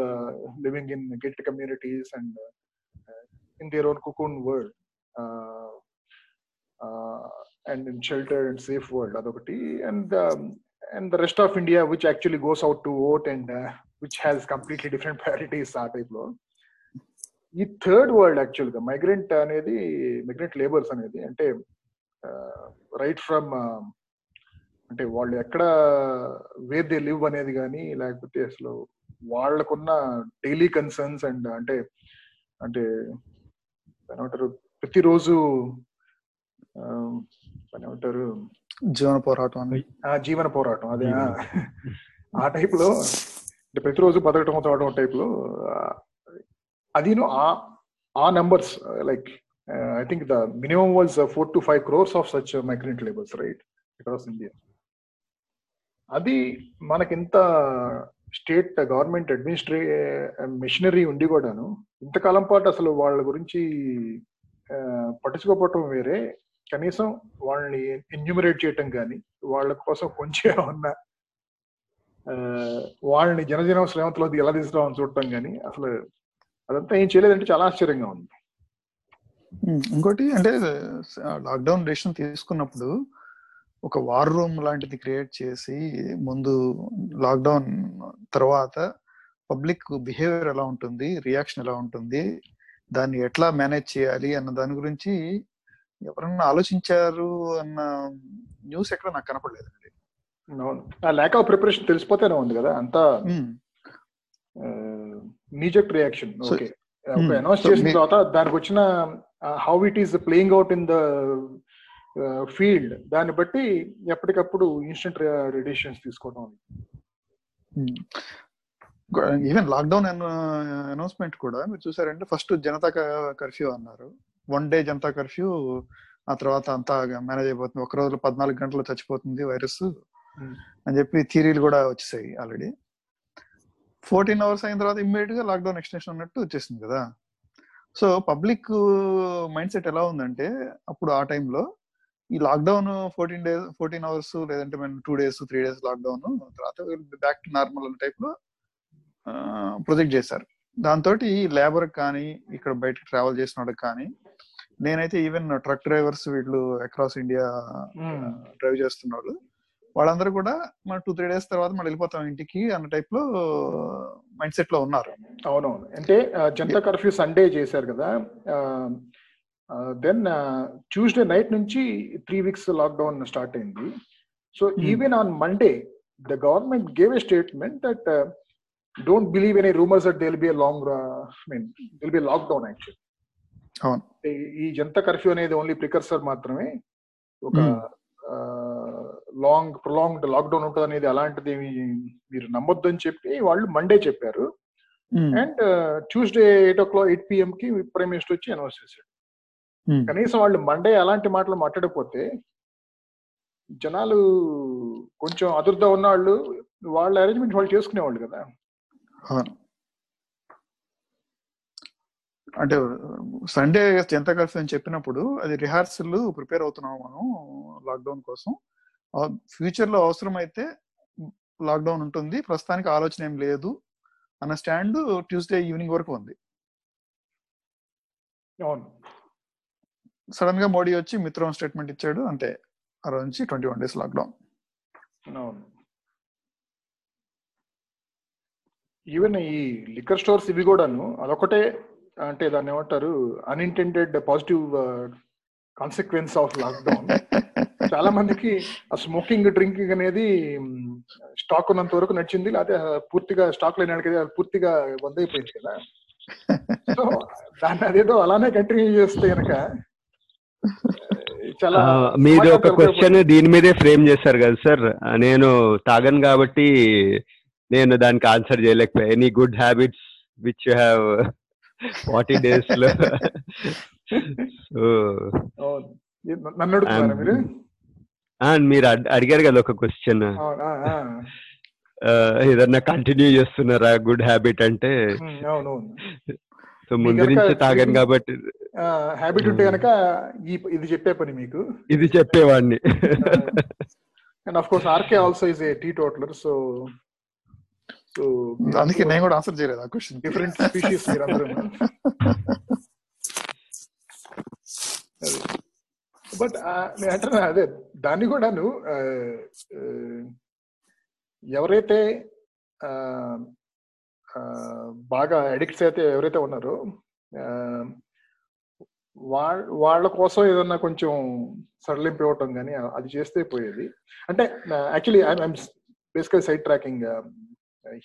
living in gated communities and in their own cocoon world and in shelter and safe world అదొకటి. And and the rest of India which actually goes out to vote and which has completely different priorities ఆ టైప్లో. ఈ third world యాక్చువల్గా migrant అనేది migrant labours అనేది అంటే right from అంటే వాళ్ళు ఎక్కడ వేర్ దే లివ్ అనేది కానీ లేకపోతే అసలు వాళ్ళకున్న డైలీ కన్సర్న్స్ అండ్ అంటే అంటే ఏమంటారు ప్రతిరోజు ఏమంటారు? జీవన పోరాటం ఆ జీవన పోరాటం అదే ఆ. టైప్లో అంటే ప్రతిరోజు బతకటం చదవడం టైప్లో ఆ, అదిను ఆ ఆ numbers like I think the minimum was four to five crores of such migrant labours right across India. అది మనకింత స్టేట్ గవర్నమెంట్ అడ్మినిస్ట్రే మిషనరీ ఉండి కూడాను ఇంతకాలం పాటు అసలు వాళ్ళ గురించి పట్టించుకోపోవటం పట్టించుకోకపోవటం వేరే. కనీసం వాళ్ళని ఎన్యూమరేట్ చేయటం కానీ వాళ్ళ కోసం కొంచెం ఉన్న ఆ, వాళ్ళని జనజీవన శ్రేమంతలోకి ఎలా తీసుకురావని చూడటం కానీ అసలు అదంతా ఏం చేయలేదంటే చాలా ఆశ్చర్యంగా ఉంది. ఇంకోటి అంటే లాక్డౌన్ డెసిషన్ తీసుకున్నప్పుడు ఒక వార్ రూమ్ లాంటిది క్రియేట్ చేసి ముందు లాక్డౌన్ తర్వాత పబ్లిక్ బిహేవియర్ ఎలా ఉంటుంది రియాక్షన్ ఎలా ఉంటుంది దాన్ని ఎట్లా మేనేజ్ చేయాలి అన్న దాని గురించి ఎవరన్నా ఆలోచించారు అన్న న్యూస్ ఎక్కడ నాకు కనపడలేదండి. ఆ ల్యాక్ ఆఫ్ ప్రిపరేషన్ తెలిసిపోతేనే ఉంది కదా అంతా నీజెక్ట్ రియాక్షన్ ఓకే. అనౌన్స్ చేసిన తర్వాత దానికి వచ్చిన how it is playing out in the field దాన్ని బట్టి ఎప్పటికప్పుడు ఇన్స్టెంట్ రెడిషన్స్ తీసుకోవడం ఈవెన్ లాక్డౌన్ అనౌన్స్మెంట్ కూడా మీరు చూసారంటే ఫస్ట్ జనతా కర్ఫ్యూ అన్నారు. వన్ డే జనతా కర్ఫ్యూ ఆ తర్వాత అంతా మేనేజ్ అయిపోతుంది. ఒక రోజులో పద్నాలుగు గంటలు చచ్చిపోతుంది వైరస్ అని చెప్పి థీరీలు కూడా వచ్చేసాయి ఆల్రెడీ ఫోర్టీన్ అవర్స్ అయిన తర్వాత ఇమ్మీడియట్గా లాక్డౌన్ ఎక్స్టెన్షన్ అన్నట్టు వచ్చేసింది కదా. సో పబ్లిక్ మైండ్ సెట్ ఎలా ఉందంటే అప్పుడు ఆ టైంలో ఈ lockdown fourteen days fourteen hours లేదంటే మేము two days three days lockdown తర్వాత బ్యాక్ టు నార్మల్ టైప్లో ప్రొజెక్ట్ చేశారు. దాంతో ఈ లేబర్ కానీ ఇక్కడ బయటకు ట్రావెల్ చేసిన కానీ నేనైతే ఈవెన్ ట్రక్ డ్రైవర్స్ వీళ్ళు అక్రాస్ ఇండియా డ్రైవ్ చేస్తున్న వాళ్ళు వాళ్ళందరూ కూడా మన టూ త్రీ డేస్ తర్వాత మనం వెళ్ళిపోతాం ఇంటికి అన్న టైప్లో మైండ్ సెట్లో ఉన్నారు. అవునవును. అంటే జనతా కర్ఫ్యూ సండే చేశారు కదా దెన్ ట్యూస్డే నైట్ నుంచి త్రీ వీక్స్ లాక్డౌన్ స్టార్ట్ అయింది. So even on Monday the government gave a statement that don't believe any rumours that there'll be long mean there'll be lockdown actual అవును. ఈ Janata curfew అనేది only precursor మాత్రమే ఒక long prolonged lockdown ఉంటుంది అనేది అలాంటిది మీరు నమ్మొద్దు అని చెప్పి వాళ్ళు మండే చెప్పారు. And Tuesday eight o'clock eight PM కి ప్రైమ్ మినిస్టర్ వచ్చి అనౌన్స్ చేశాడు. కనీసం వాళ్ళు మండే అలాంటి మాటలు మాట్లాడకపోతే జనాలు కొంచెం అదుర్దా ఉన్న వాళ్ళు వాళ్ళ అరేంజ్మెంట్ వాళ్ళు చేసుకునేవాళ్ళు కదా. అంటే సండే జనతా కర్ఫ్యూ అని చెప్పినప్పుడు అది రిహార్సల్ ప్రిపేర్ అవుతున్నాం మనం లాక్డౌన్ కోసం. ఫ్యూచర్లో అవసరం అయితే లాక్డౌన్ ఉంటుంది. ప్రస్తుతానికి ఆలోచన ఏం లేదు అన్న స్టాండ్ ట్యూస్డే ఈవినింగ్ వరకు ఉంది. అవును. సడన్గా మోడీ వచ్చి మిత్రం స్టేట్మెంట్ ఇచ్చాడు అంతే. ఆ రోజు నుంచి ట్వంటీ వన్ డేస్ లాక్డౌన్. అవును. ఈవెన్ ఈ లిక్కర్ స్టోర్స్ ఇవి కూడాను అదొకటే అంటే దాన్ని ఏమంటారు unintended positive consequence of lockdown చాలా మందికి ఆ స్మోకింగ్ డ్రింకింగ్ అనేది స్టాక్ ఉన్నంత వరకు నడిచింది లేకపోతే పూర్తిగా స్టాక్ లేని అది పూర్తిగా బంద్ అయిపోయింది కదా. సో దాన్ని అదేదో అలానే కంటిన్యూ చేస్తే కనుక చాలా మీరు ఒక క్వశ్చన్ దీని మీదే ఫ్రేమ్ చేశారు కదా సార్ నేను తాగను కాబట్టి నేను దానికి answer చేయలేకపోయా. Any good habits which you have forty డేస్లో? [LAUGHS] మీరు? అడిగారు కదా ఒక క్వశ్చన్ ఏదన్నా కంటిన్యూ చేస్తున్నారా? గుడ్ హ్యాబిట్ అంటే? సో ముందు నుంచి తాగాను కాబట్టి హ్యాబిట్ ఉంటే కనుక ఈ ఇది చెప్పే పని మీకు. ఇది చెప్పేవాడిని. And of course RK also is a teetotaller so so అందుకే నేను కూడా ఆన్సర్ చేయలేదు ఆ క్వశ్చన్ డిఫరెంట్ స్పీషీస్ మీరందరూ బట్ నేను అంటున్నా అదే దాన్ని కూడా నువ్వు ఎవరైతే బాగా అడిక్ట్స్ అయితే ఎవరైతే ఉన్నారో వాళ్ళ వాళ్ళ కోసం ఏదన్నా కొంచెం సడలింపు ఇవ్వటం కానీ అది చేస్తే పోయేది. అంటే actually I'm basically side tracking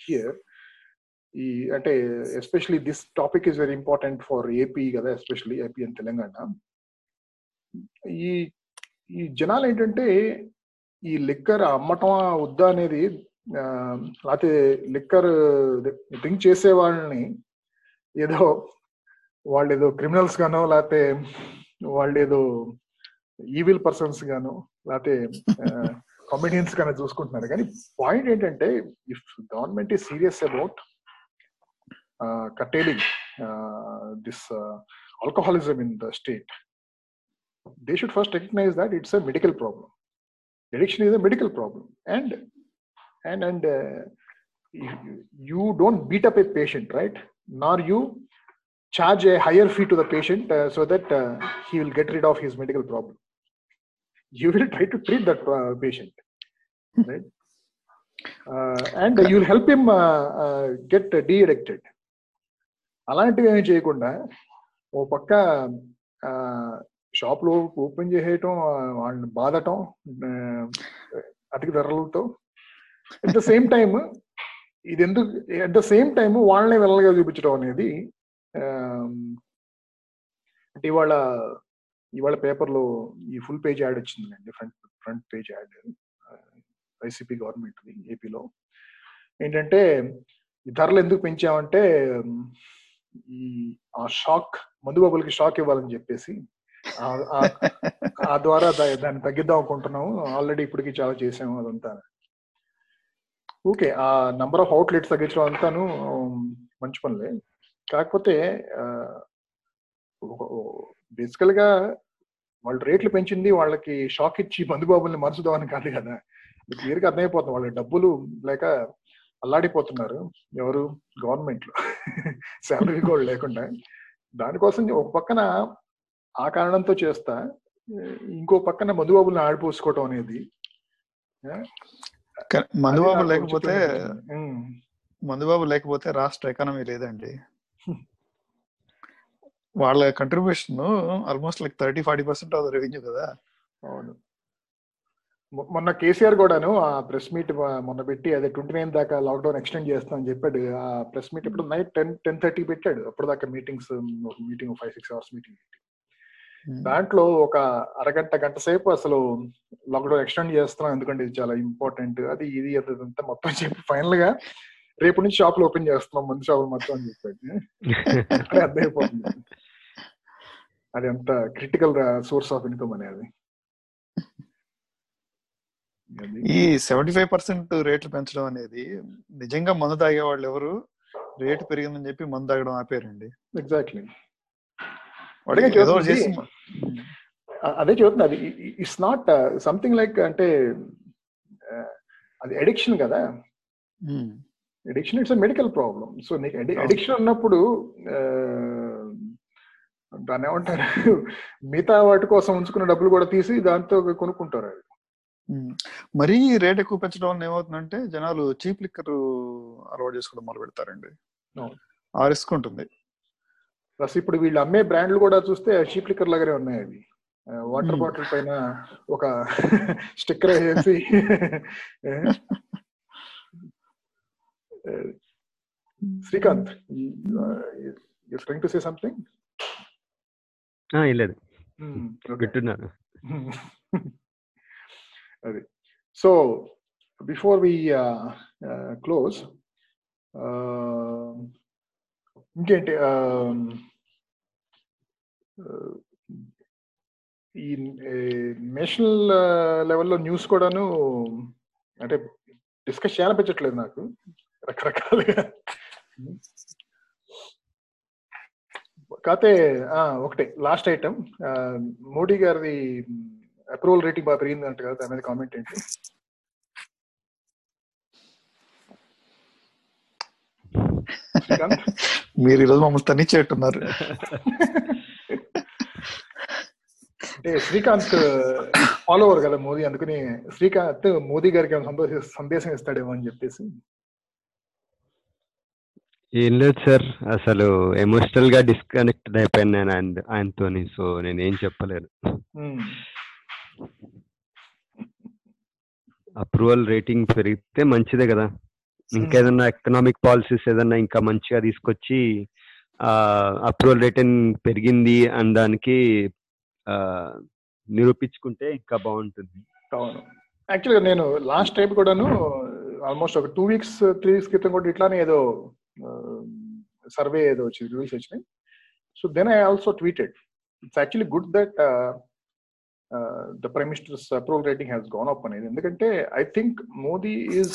here ఈ అంటే especially this topic is very important for AP కదా ఎస్పెషలీ ఏపీ అండ్ తెలంగాణ ఈ ఈ జనాలు ఏంటంటే ఈ లిక్కర్ అమ్మటం వద్దా అనేది లేకపోతే లిక్కర్ డ్రింక్ చేసే వాళ్ళని ఏదో వాళ్ళు ఏదో క్రిమినల్స్ గానో లేకపోతే వాళ్ళు ఏదో ఈవిల్ పర్సన్స్ గాను లేకపోతే కమెడియన్స్ కానీ చూసుకుంటున్నారు. కానీ పాయింట్ ఏంటంటే if government is serious about curtailing this alcoholism in the state they should first recognise that it's a medical problem addiction is a medical problem and and and uh, you, you don't beat up a patient, right? Nor you charge a higher fee to the patient uh, so that uh, he will get rid of his medical problem. You will [LAUGHS] try to treat that uh, patient, right? Uh, and you will help him uh, uh, get uh, de-addicted. అలాంటివి ఏమి చేయకుండా ఓ పక్క షాప్లో open చేసేయటం వాళ్ళని బాధటం అధిక ధరలతో at the same time ఇది ఎందుకు అట్ ద సేమ్ టైం వాళ్ళనే వెళ్ళగా చూపించడం అనేది um, అంటే ఇవాళ ఇవాళ పేపర్లో ఈ ఫుల్ పేజ్ యాడ్ వచ్చిందండి front front page ad YCP government ఏపీలో ఏంటంటే ఈ ధరలు ఎందుకు పెంచామంటే um, ఈ ఆ షాక్ మందుబాబులకి షాక్ ఇవ్వాలని చెప్పేసి ఆ- ద్వారా దా- దాన్ని తగ్గిద్దాం అనుకుంటున్నాము. ఆల్రెడీ ఇప్పటికి చాలా చేసాము అదంతా. ఓకే ఆ నంబర్ ఆఫ్ అవుట్లెట్స్ తగ్గించడం అంతాను మంచి పనులే. కాకపోతే బేసికల్గా వాళ్ళు రేట్లు పెంచింది వాళ్ళకి షాక్ ఇచ్చి మందుబాబుల్ని మరుచుదామని కాదు కదా. క్లియర్గా అర్థమైపోతుంది. వాళ్ళ డబ్బులు లేక అల్లాడిపోతున్నారు. ఎవరు? గవర్నమెంట్లో శాలరీ కూడా లేకుండా. దానికోసం ఒక పక్కన ఆ కారణంతో చేస్తా. ఇంకో పక్కన మధుబాబుల్ని ఆడిపోసుకోవటం అనేది మందుబాబు లేకపోతే మందుబాబు లేకపోతే రాష్ట్ర ఎకానమీ లేదండి. వాళ్ళ contribution almost like thirty forty percent of revenue కదా. అవును. మొన్న కేసీఆర్ కూడాను ఆ ప్రెస్ మీట్ మొన్న పెట్టి అదే ట్వంటీ నైన్ దాకా లాక్డౌన్ ఎక్స్టెండ్ చేస్తామని చెప్పాడు. ఆ ప్రెస్ మీట్ ఇప్పుడు నైట్ టెన్ టెన్ థర్టీ పెట్టాడు. అప్పుడు దాకా meetings meeting five six hours meeting దాంట్లో ఒక అరగంట గంట సేపు అసలు లాక్డౌన్ ఎక్స్టెండ్ చేస్తున్నాం. ఎందుకంటే ఇది చాలా ఇంపార్టెంట్ అది ఇది ఇదంతా మొత్తం చెప్పి ఫైనల్గా రేపు నుంచి షాపులు ఓపెన్ చేస్తున్నాం. మందు షాపులు మొత్తం అని చెప్పాడు అర్థమైపోతుంది. అది ఎంత క్రిటికల్ సోర్స్ ఆఫ్ ఇన్కమ్ అనేది. ఈ సెవెంటీ ఫైవ్ పర్సెంట్ రేట్లు పెంచడం అనేది నిజంగా మందు తాగే వాళ్ళు ఎవరు? రేటు పెరిగిందని చెప్పి మందు తాగడం ఆపారండి. ఎగ్జాక్ట్లీ అదే. చేసి అదే ఇట్స్ నాట్ సంథింగ్ లైక్ అంటే uh, అది అడిక్షన్ కదా addiction it's medical problem so నీకు. అడిక్షన్ ఉన్నప్పుడు uh, దాన్ని ఏమంటారు మిగతా వాటి కోసం ఉంచుకున్న డబ్బులు కూడా తీసి దాంతో కొనుక్కుంటారు అది ఉమ్. మరీ రేట్ ఎక్కువ పెంచడం వల్ల ఏమవుతుందంటే జనాలు చీప్ లిక్కర్ అలవాటు చేసుకోవడం మొదలు పెడతారండి. ఆ రిస్క్ ఉంటుంది ప్లస్ ఇప్పుడు వీళ్ళు అమ్మే బ్రాండ్లు కూడా చూస్తే చీప్ లిక్కర్ లాగానే ఉన్నాయి అవి. Water Hmm. బాటిల్ పైన ఒక [LAUGHS] స్టిక్కర్ వేసి. [LAUGHS] Srikanth trying to say something లేదు. వింటున్నాను అది. సో బిఫోర్ వి క్లోజ్ ఇంకేంటి ఈ నేషనల్ లెవెల్లో న్యూస్ కూడాను అంటే డిస్కస్ చేయాలనిపించట్లేదు నాకు. రకరకాలుగా. కాతే ఆ, ఒకటే లాస్ట్ ఐటమ్ మోడీ గారిది అప్రూవల్ రేటింగ్ బాగా పెరిగింది అంట కదా దాని మీద కామెంట్ ఏంటి? శ్రీకాంత్? మీరు ఈరోజు మమ్మల్ని తన్నిచ్చేట్టున్నారు అంటే శ్రీకాంత్ ఫాలోవర్ కదా మోదీ అందుకని శ్రీకాంత్ మోదీ గారికి సందేశం సందేశం ఇస్తాడేమో అని చెప్పేసి. ఏం లేదు సార్ అసలు ఎమోషనల్గా డిస్కనెక్టెడ్ అయిపోయాను నేను ఆయన ఆయనతోని సో నేను ఏం చెప్పలేను. అప్రూవల్ రేటింగ్ పెరిగితే మంచిదే కదా. ఇంకేదన్నా ఎకనామిక్ పాలసీస్ ఏదన్నా ఇంకా మంచిగా తీసుకొచ్చి అప్రూవల్ రేటింగ్ పెరిగింది అనడానికి ఆ, నిరూపించుకుంటే ఇంకా బాగుంటుంది. అవును. యాక్చువల్గా నేను లాస్ట్ టైం కూడాను ఆల్మోస్ట్ ఒక టూ వీక్స్ త్రీ వీక్స్ క్రితం కూడా ఇట్లానే ఏదో సర్వే ఏదో వచ్చింది రివ్యూస్ వచ్చినాయి so then I also tweeted it's actually good that the prime minister's approval rating has gone up అనేది ఎందుకంటే I think Modi is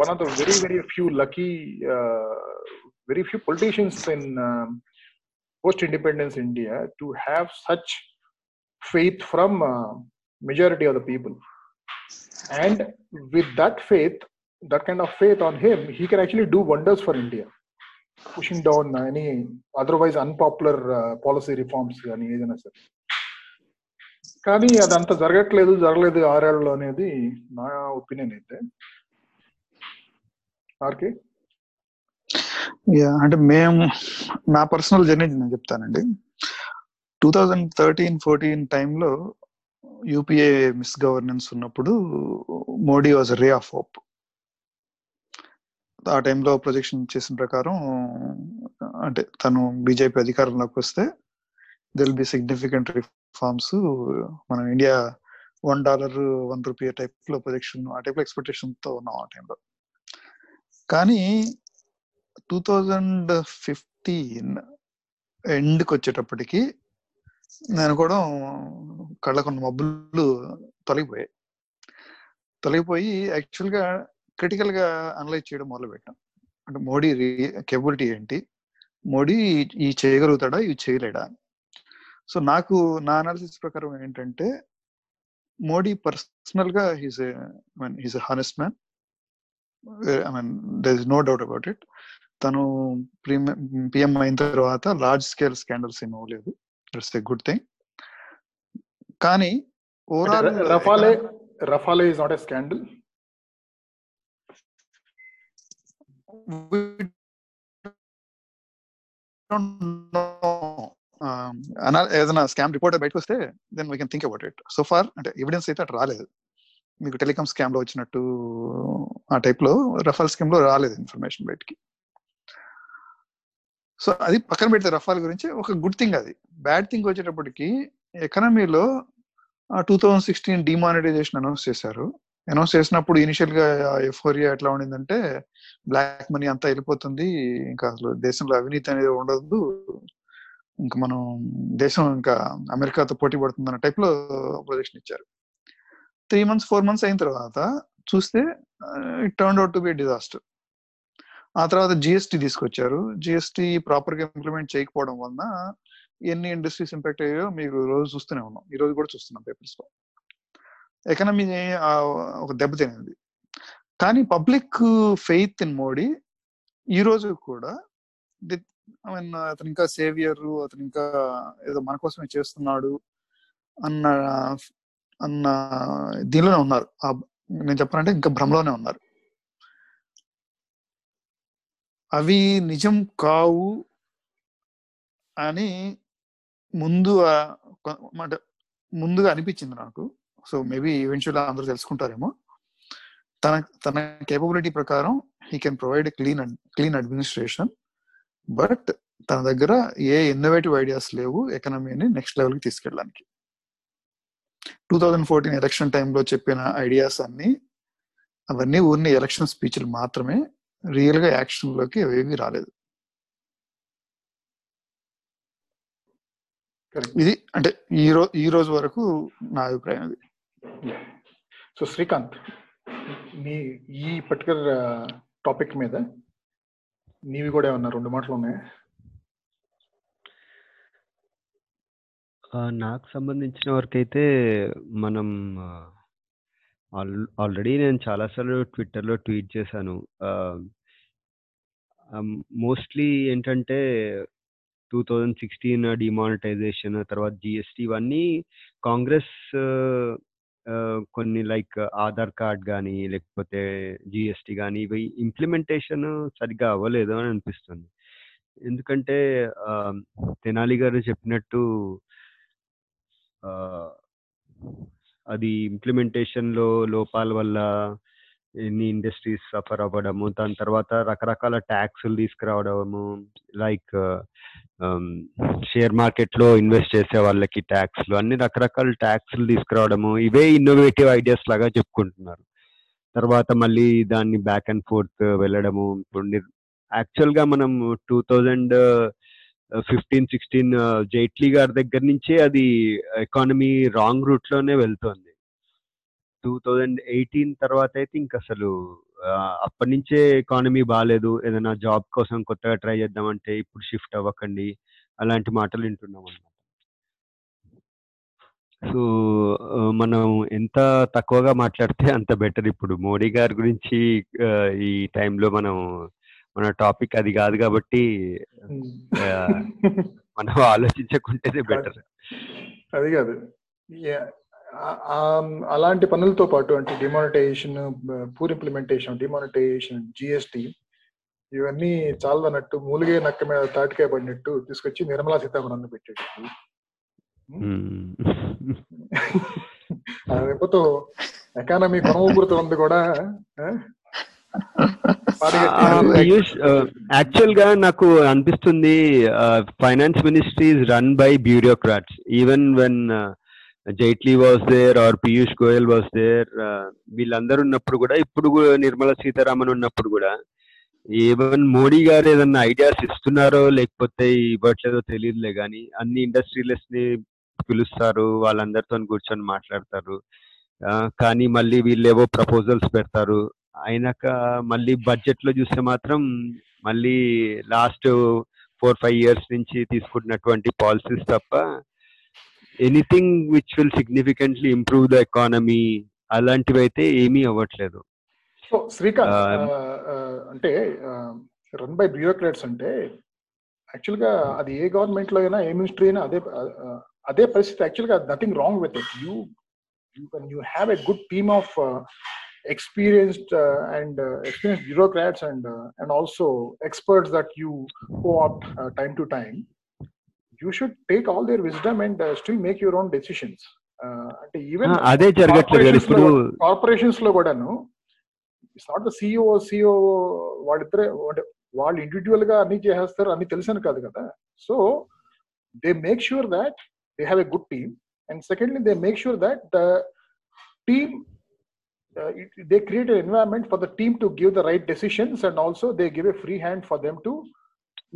one of the very very few lucky very few politicians in post independence India to have such faith from uh, majority of the people and with that faith that kind of faith on him he can actually do wonders for india pushing down any otherwise unpopular uh, policy reforms కానీ ఏదైనా అదంతా జరగట్లేదు జరగలేదు ఆరేళ్ళలో అనేది నా opinion అయితే. RK? Yeah అంటే మేము నా పర్సనల్ జర్నీ నేను చెప్తానండి. టూ థౌజండ్ థర్టీన్ ఫోర్టీన్ టైంలో యూపీఏ మిస్ గవర్నెన్స్ ఉన్నప్పుడు Modi was ray of hope. ఆ టైంలో ప్రొజెక్షన్ చేసిన ప్రకారం అంటే తను బీజేపీ అధికారంలోకి వస్తే దిల్ బి సిగ్నిఫికెంట్ రిఫార్మ్స్ మనం India one dollar one rupee టైప్లో ప్రొజెక్షన్ ఆ టైప్లో ఎక్స్పెక్టేషన్తో ఉన్నాం ఆ టైంలో కానీ టూ థౌజండ్ ఫిఫ్టీన్ ఎండ్కి వచ్చేటప్పటికి నేను కూడా కళ్ళకున్న మబ్బులు తొలగిపోయాయి. తొలగిపోయి యాక్చువల్గా క్రిటికల్గా క్రిటికల్గా అనలైజ్ చేయడం మొదలు పెట్టాం అంటే మోడీ కేబిలిటీ ఏంటి? మోడీ ఈ చేయగలుగుతాడా? ఇవి చేయలేడా? అని సో నాకు నా అనాలిసిస్ ప్రకారం ఏంటంటే మోడీ పర్సనల్గా he's mean he's honest man I mean there is no doubt about it తను పిఎం అయిన తర్వాత లార్జ్ స్కేల్ స్కాండల్స్ ఏం అవ్వలేదు. ఇట్స్ ఎ గుడ్ థింగ్ కానీ overall Rafale Rafale is not a scandal ఏదైనా స్కామ్ రిపోర్ట్ బయటకు వస్తే then we can think about it so far అంటే ఎవిడెన్స్ అయితే అటు రాలేదు. మీకు టెలికామ్ స్కామ్లో వచ్చినట్టు ఆ టైప్లో రఫాల్ స్కీమ్లో రాలేదు ఇన్ఫర్మేషన్ బయటికి. సో అది పక్కన పెడితే రఫాల్ గురించి ఒక గుడ్ థింగ్ అది. బ్యాడ్ థింగ్ వచ్చేటప్పటికి ఎకనమీలో two thousand sixteen demonetisation announce చేశారు. అనౌన్స్ చేసినప్పుడు ఇనిషియల్గా ఎఫోరియా ఎట్లా ఉండిందంటే బ్లాక్ మనీ అంతా వెళ్ళిపోతుంది ఇంకా అసలు దేశంలో అవినీతి అనేది ఉండదు ఇంకా మనం దేశం ఇంకా అమెరికాతో పోటీ పడుతుంది అన్న టైప్లో ప్రొజెక్షన్ ఇచ్చారు. త్రీ మంత్స్ ఫోర్ మంత్స్ అయిన తర్వాత చూస్తే it turn out to be disaster. ఆ తర్వాత జిఎస్టీ తీసుకొచ్చారు. జిఎస్టీ ప్రాపర్గా ఇంప్లిమెంట్ చేయకపోవడం వలన ఎన్ని ఇండస్ట్రీస్ ఇంపాక్ట్ అయ్యాయో మీరు రోజు చూస్తూనే ఉన్నాం. ఈ రోజు కూడా చూస్తున్నాం పేపర్స్లో ఎకనమీ ఒక దెబ్బతినింది కానీ పబ్లిక్ ఫెయిత్ ఇన్ మోడీ ఈ రోజు కూడా ఐ మీన్ uh, అతను ఇంకా సేవియర్ అతను ఇంకా ఏదో మన కోసమే చేస్తున్నాడు అన్న అన్న దీనిలోనే ఉన్నారు. నేను చెప్పాలంటే ఇంకా భ్రమలోనే ఉన్నారు. అవి నిజం కావు అని ముందు అంటే ముందుగా అనిపించింది నాకు. సో మేబీ ఈవెన్చువల్ అందరూ తెలుసుకుంటారేమో. తన తన కేపబిలిటీ ప్రకారం he can provide clean clean administration but తన దగ్గర ఏ ఇన్నోవేటివ్ ఐడియాస్ లేవు ఎకనమీని నెక్స్ట్ లెవెల్కి తీసుకెళ్ళడానికి. టూ థౌజండ్ ఫోర్టీన్ ఎలక్షన్ టైంలో చెప్పిన ఐడియాస్ అన్ని అవన్నీ ఊరిని ఎలక్షన్ స్పీచ్లు మాత్రమే రియల్గా యాక్షన్లోకి అవేవి రాలేదు. ఇది అంటే ఈ రోజు ఈ రోజు వరకు నా అభిప్రాయం ఇది సో శ్రీకాంత్ మీ ఈ పర్టికులర్ టాపిక్ మీద నీవి కూడా ఏమన్నా రెండు మాటలు ఉన్నాయి? నాకు సంబంధించిన వరకు అయితే మనం ఆల్రెడీ నేను చాలాసార్లు ట్విట్టర్లో ట్వీట్ చేశాను. మోస్ట్లీ ఏంటంటే టూ థౌజండ్ సిక్స్టీన్ డిమానిటైజేషన్ తర్వాత జిఎస్టీ ఇవన్నీ కాంగ్రెస్ కొన్ని లైక్ ఆధార్ కార్డ్ కానీ లేకపోతే జిఎస్టీ కానీ ఇవి ఇంప్లిమెంటేషన్ సరిగ్గా అవ్వలేదు అని అనిపిస్తుంది. ఎందుకంటే తెనాలి గారు చెప్పినట్టు అది ఇంప్లిమెంటేషన్లో లోపాల వల్ల ఎన్ని ఇండస్ట్రీస్ సఫర్ అవ్వడము దాని తర్వాత రకరకాల ట్యాక్స్లు తీసుకురావడము లైక్ షేర్ మార్కెట్లో ఇన్వెస్ట్ చేసే వాళ్ళకి ట్యాక్స్లు అన్ని రకరకాల ట్యాక్స్లు తీసుకురావడము. ఇవే ఇన్నోవేటివ్ ఐడియాస్ లాగా చెప్పుకుంటున్నారు. తర్వాత మళ్ళీ దాన్ని బ్యాక్ అండ్ ఫోర్త్ వెళ్ళడము. ఇప్పుడు యాక్చువల్గా మనం two thousand fifteen sixteen Jaitley గారి దగ్గర నుంచే అది ఎకానమీ రాంగ్ రూట్లోనే వెళ్తోంది. టూ థౌజండ్ ఎయిటీన్ తర్వాత అయితే ఇంక అసలు అప్పటి నుంచే ఎకానమీ బాగాలేదు ఏదైనా జాబ్ కోసం కొత్తగా ట్రై చేద్దామంటే ఇప్పుడు షిఫ్ట్ అవ్వకండి. అలాంటి మాటలు వింటున్నాం అన్నమాట. సో మనం ఎంత తక్కువగా మాట్లాడితే అంత బెటర్ ఇప్పుడు. మోడీ గారి గురించి ఈ టైంలో మనం మన టాపిక్ అది కాదు కాబట్టి మనం ఆలోచించకుంటేనే [LAUGHS] బెటర్ అది కాదు. అలాంటి పనులతో పాటు అంటే demonetisation poor implementation demonetisation GST ఇవన్నీ చాలదన్నట్టు మూలిగే నక్క మీద తాటికాయ పడినట్టు తీసుకొచ్చి నిర్మలా సీతారామన్ పెట్టాడు. లేకపోతే ఎకానమీ కొనవూపురుతో ఉంది కూడా పీయూష్ యాక్చువల్గా నాకు అనిపిస్తుంది finance ministry is run by bureaucrats even when Jaitley was there or Piyush Goyal was there వీళ్ళందరూ ఉన్నప్పుడు కూడా ఇప్పుడు నిర్మలా సీతారామన్ ఉన్నప్పుడు కూడా ఏవన్ మోడీ గారు ఏదన్నా ఐడియాస్ ఇస్తున్నారో లేకపోతే ఇవ్వట్లేదో తెలియదులే కానీ అన్ని ఇండస్ట్రియలిస్ట్ని పిలుస్తారు వాళ్ళందరితో కూర్చొని మాట్లాడతారు. కానీ మళ్ళీ వీళ్ళు ఏవో ప్రపోజల్స్ పెడతారు. అయినాక మళ్ళీ బడ్జెట్లో చూస్తే మాత్రం మళ్ళీ లాస్ట్ ఫోర్ ఫైవ్ ఇయర్స్ నుంచి తీసుకుంటున్నటువంటి పాలసీస్ తప్ప anything which will significantly improve the economy అలాంటివి అయితే ఏమీ అవ్వట్లేదు. సో శ్రీకాంత్ అంటే రన్ బై బ్యూరోక్రాట్స్ అంటే యాక్చువల్గా అది ఏ గవర్నమెంట్లో అయినా ఏ మినిస్ట్రీ అయినా అదే అదే పరిస్థితి. యాక్చువల్గా nothing wrong with it you you can you have a good team of experienced uh, and uh, experienced bureaucrats and uh, and also experts that you co-opt time to time. you should take all their wisdom and still make your own decisions అంటే even అదే జరగట్లేదు ఇప్పుడు corporations లో కూడాను it's not the CEO CEO వాళ్ళిద్దరే అంటే వాళ్ళు individual గా అన్ని చేసేస్తారు అన్ని తెలిసాను కాదు కదా so they make sure that they have a good team and secondly they make sure that the team uh, it, they create an environment for the team to give the right decisions and also they give a free hand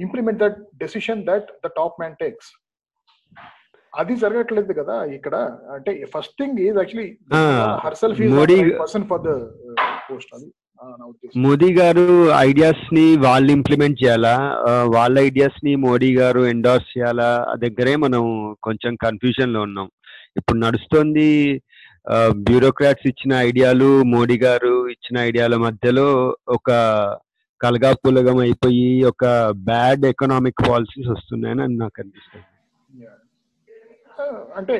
implement that decision that the top man takes. అది జరగట్లేదు కదా ఇక్కడ. అంటే first thing is actually herself Modi person for the post అది. మోదీ గారు ఐడియాస్ని వాళ్ళు implement చేయాలా? వాళ్ళ ఐడియాస్ని మోడీ గారు ఎండార్స్ చేయాలా? దగ్గరే మనం కొంచెం కన్ఫ్యూజన్లో ఉన్నాం. ఇప్పుడు నడుస్తోంది బ్యూరోక్రాట్స్ ఇచ్చిన ఐడియాలు మోడీ గారు ఇచ్చిన ఐడియాల మధ్యలో ఒక కలగాపులగం అయిపోయి ఒక బ్యాడ్ ఎకనామిక్ పాలసీస్ వస్తున్నాయని నాకు అనిపిస్తుంది. అంటే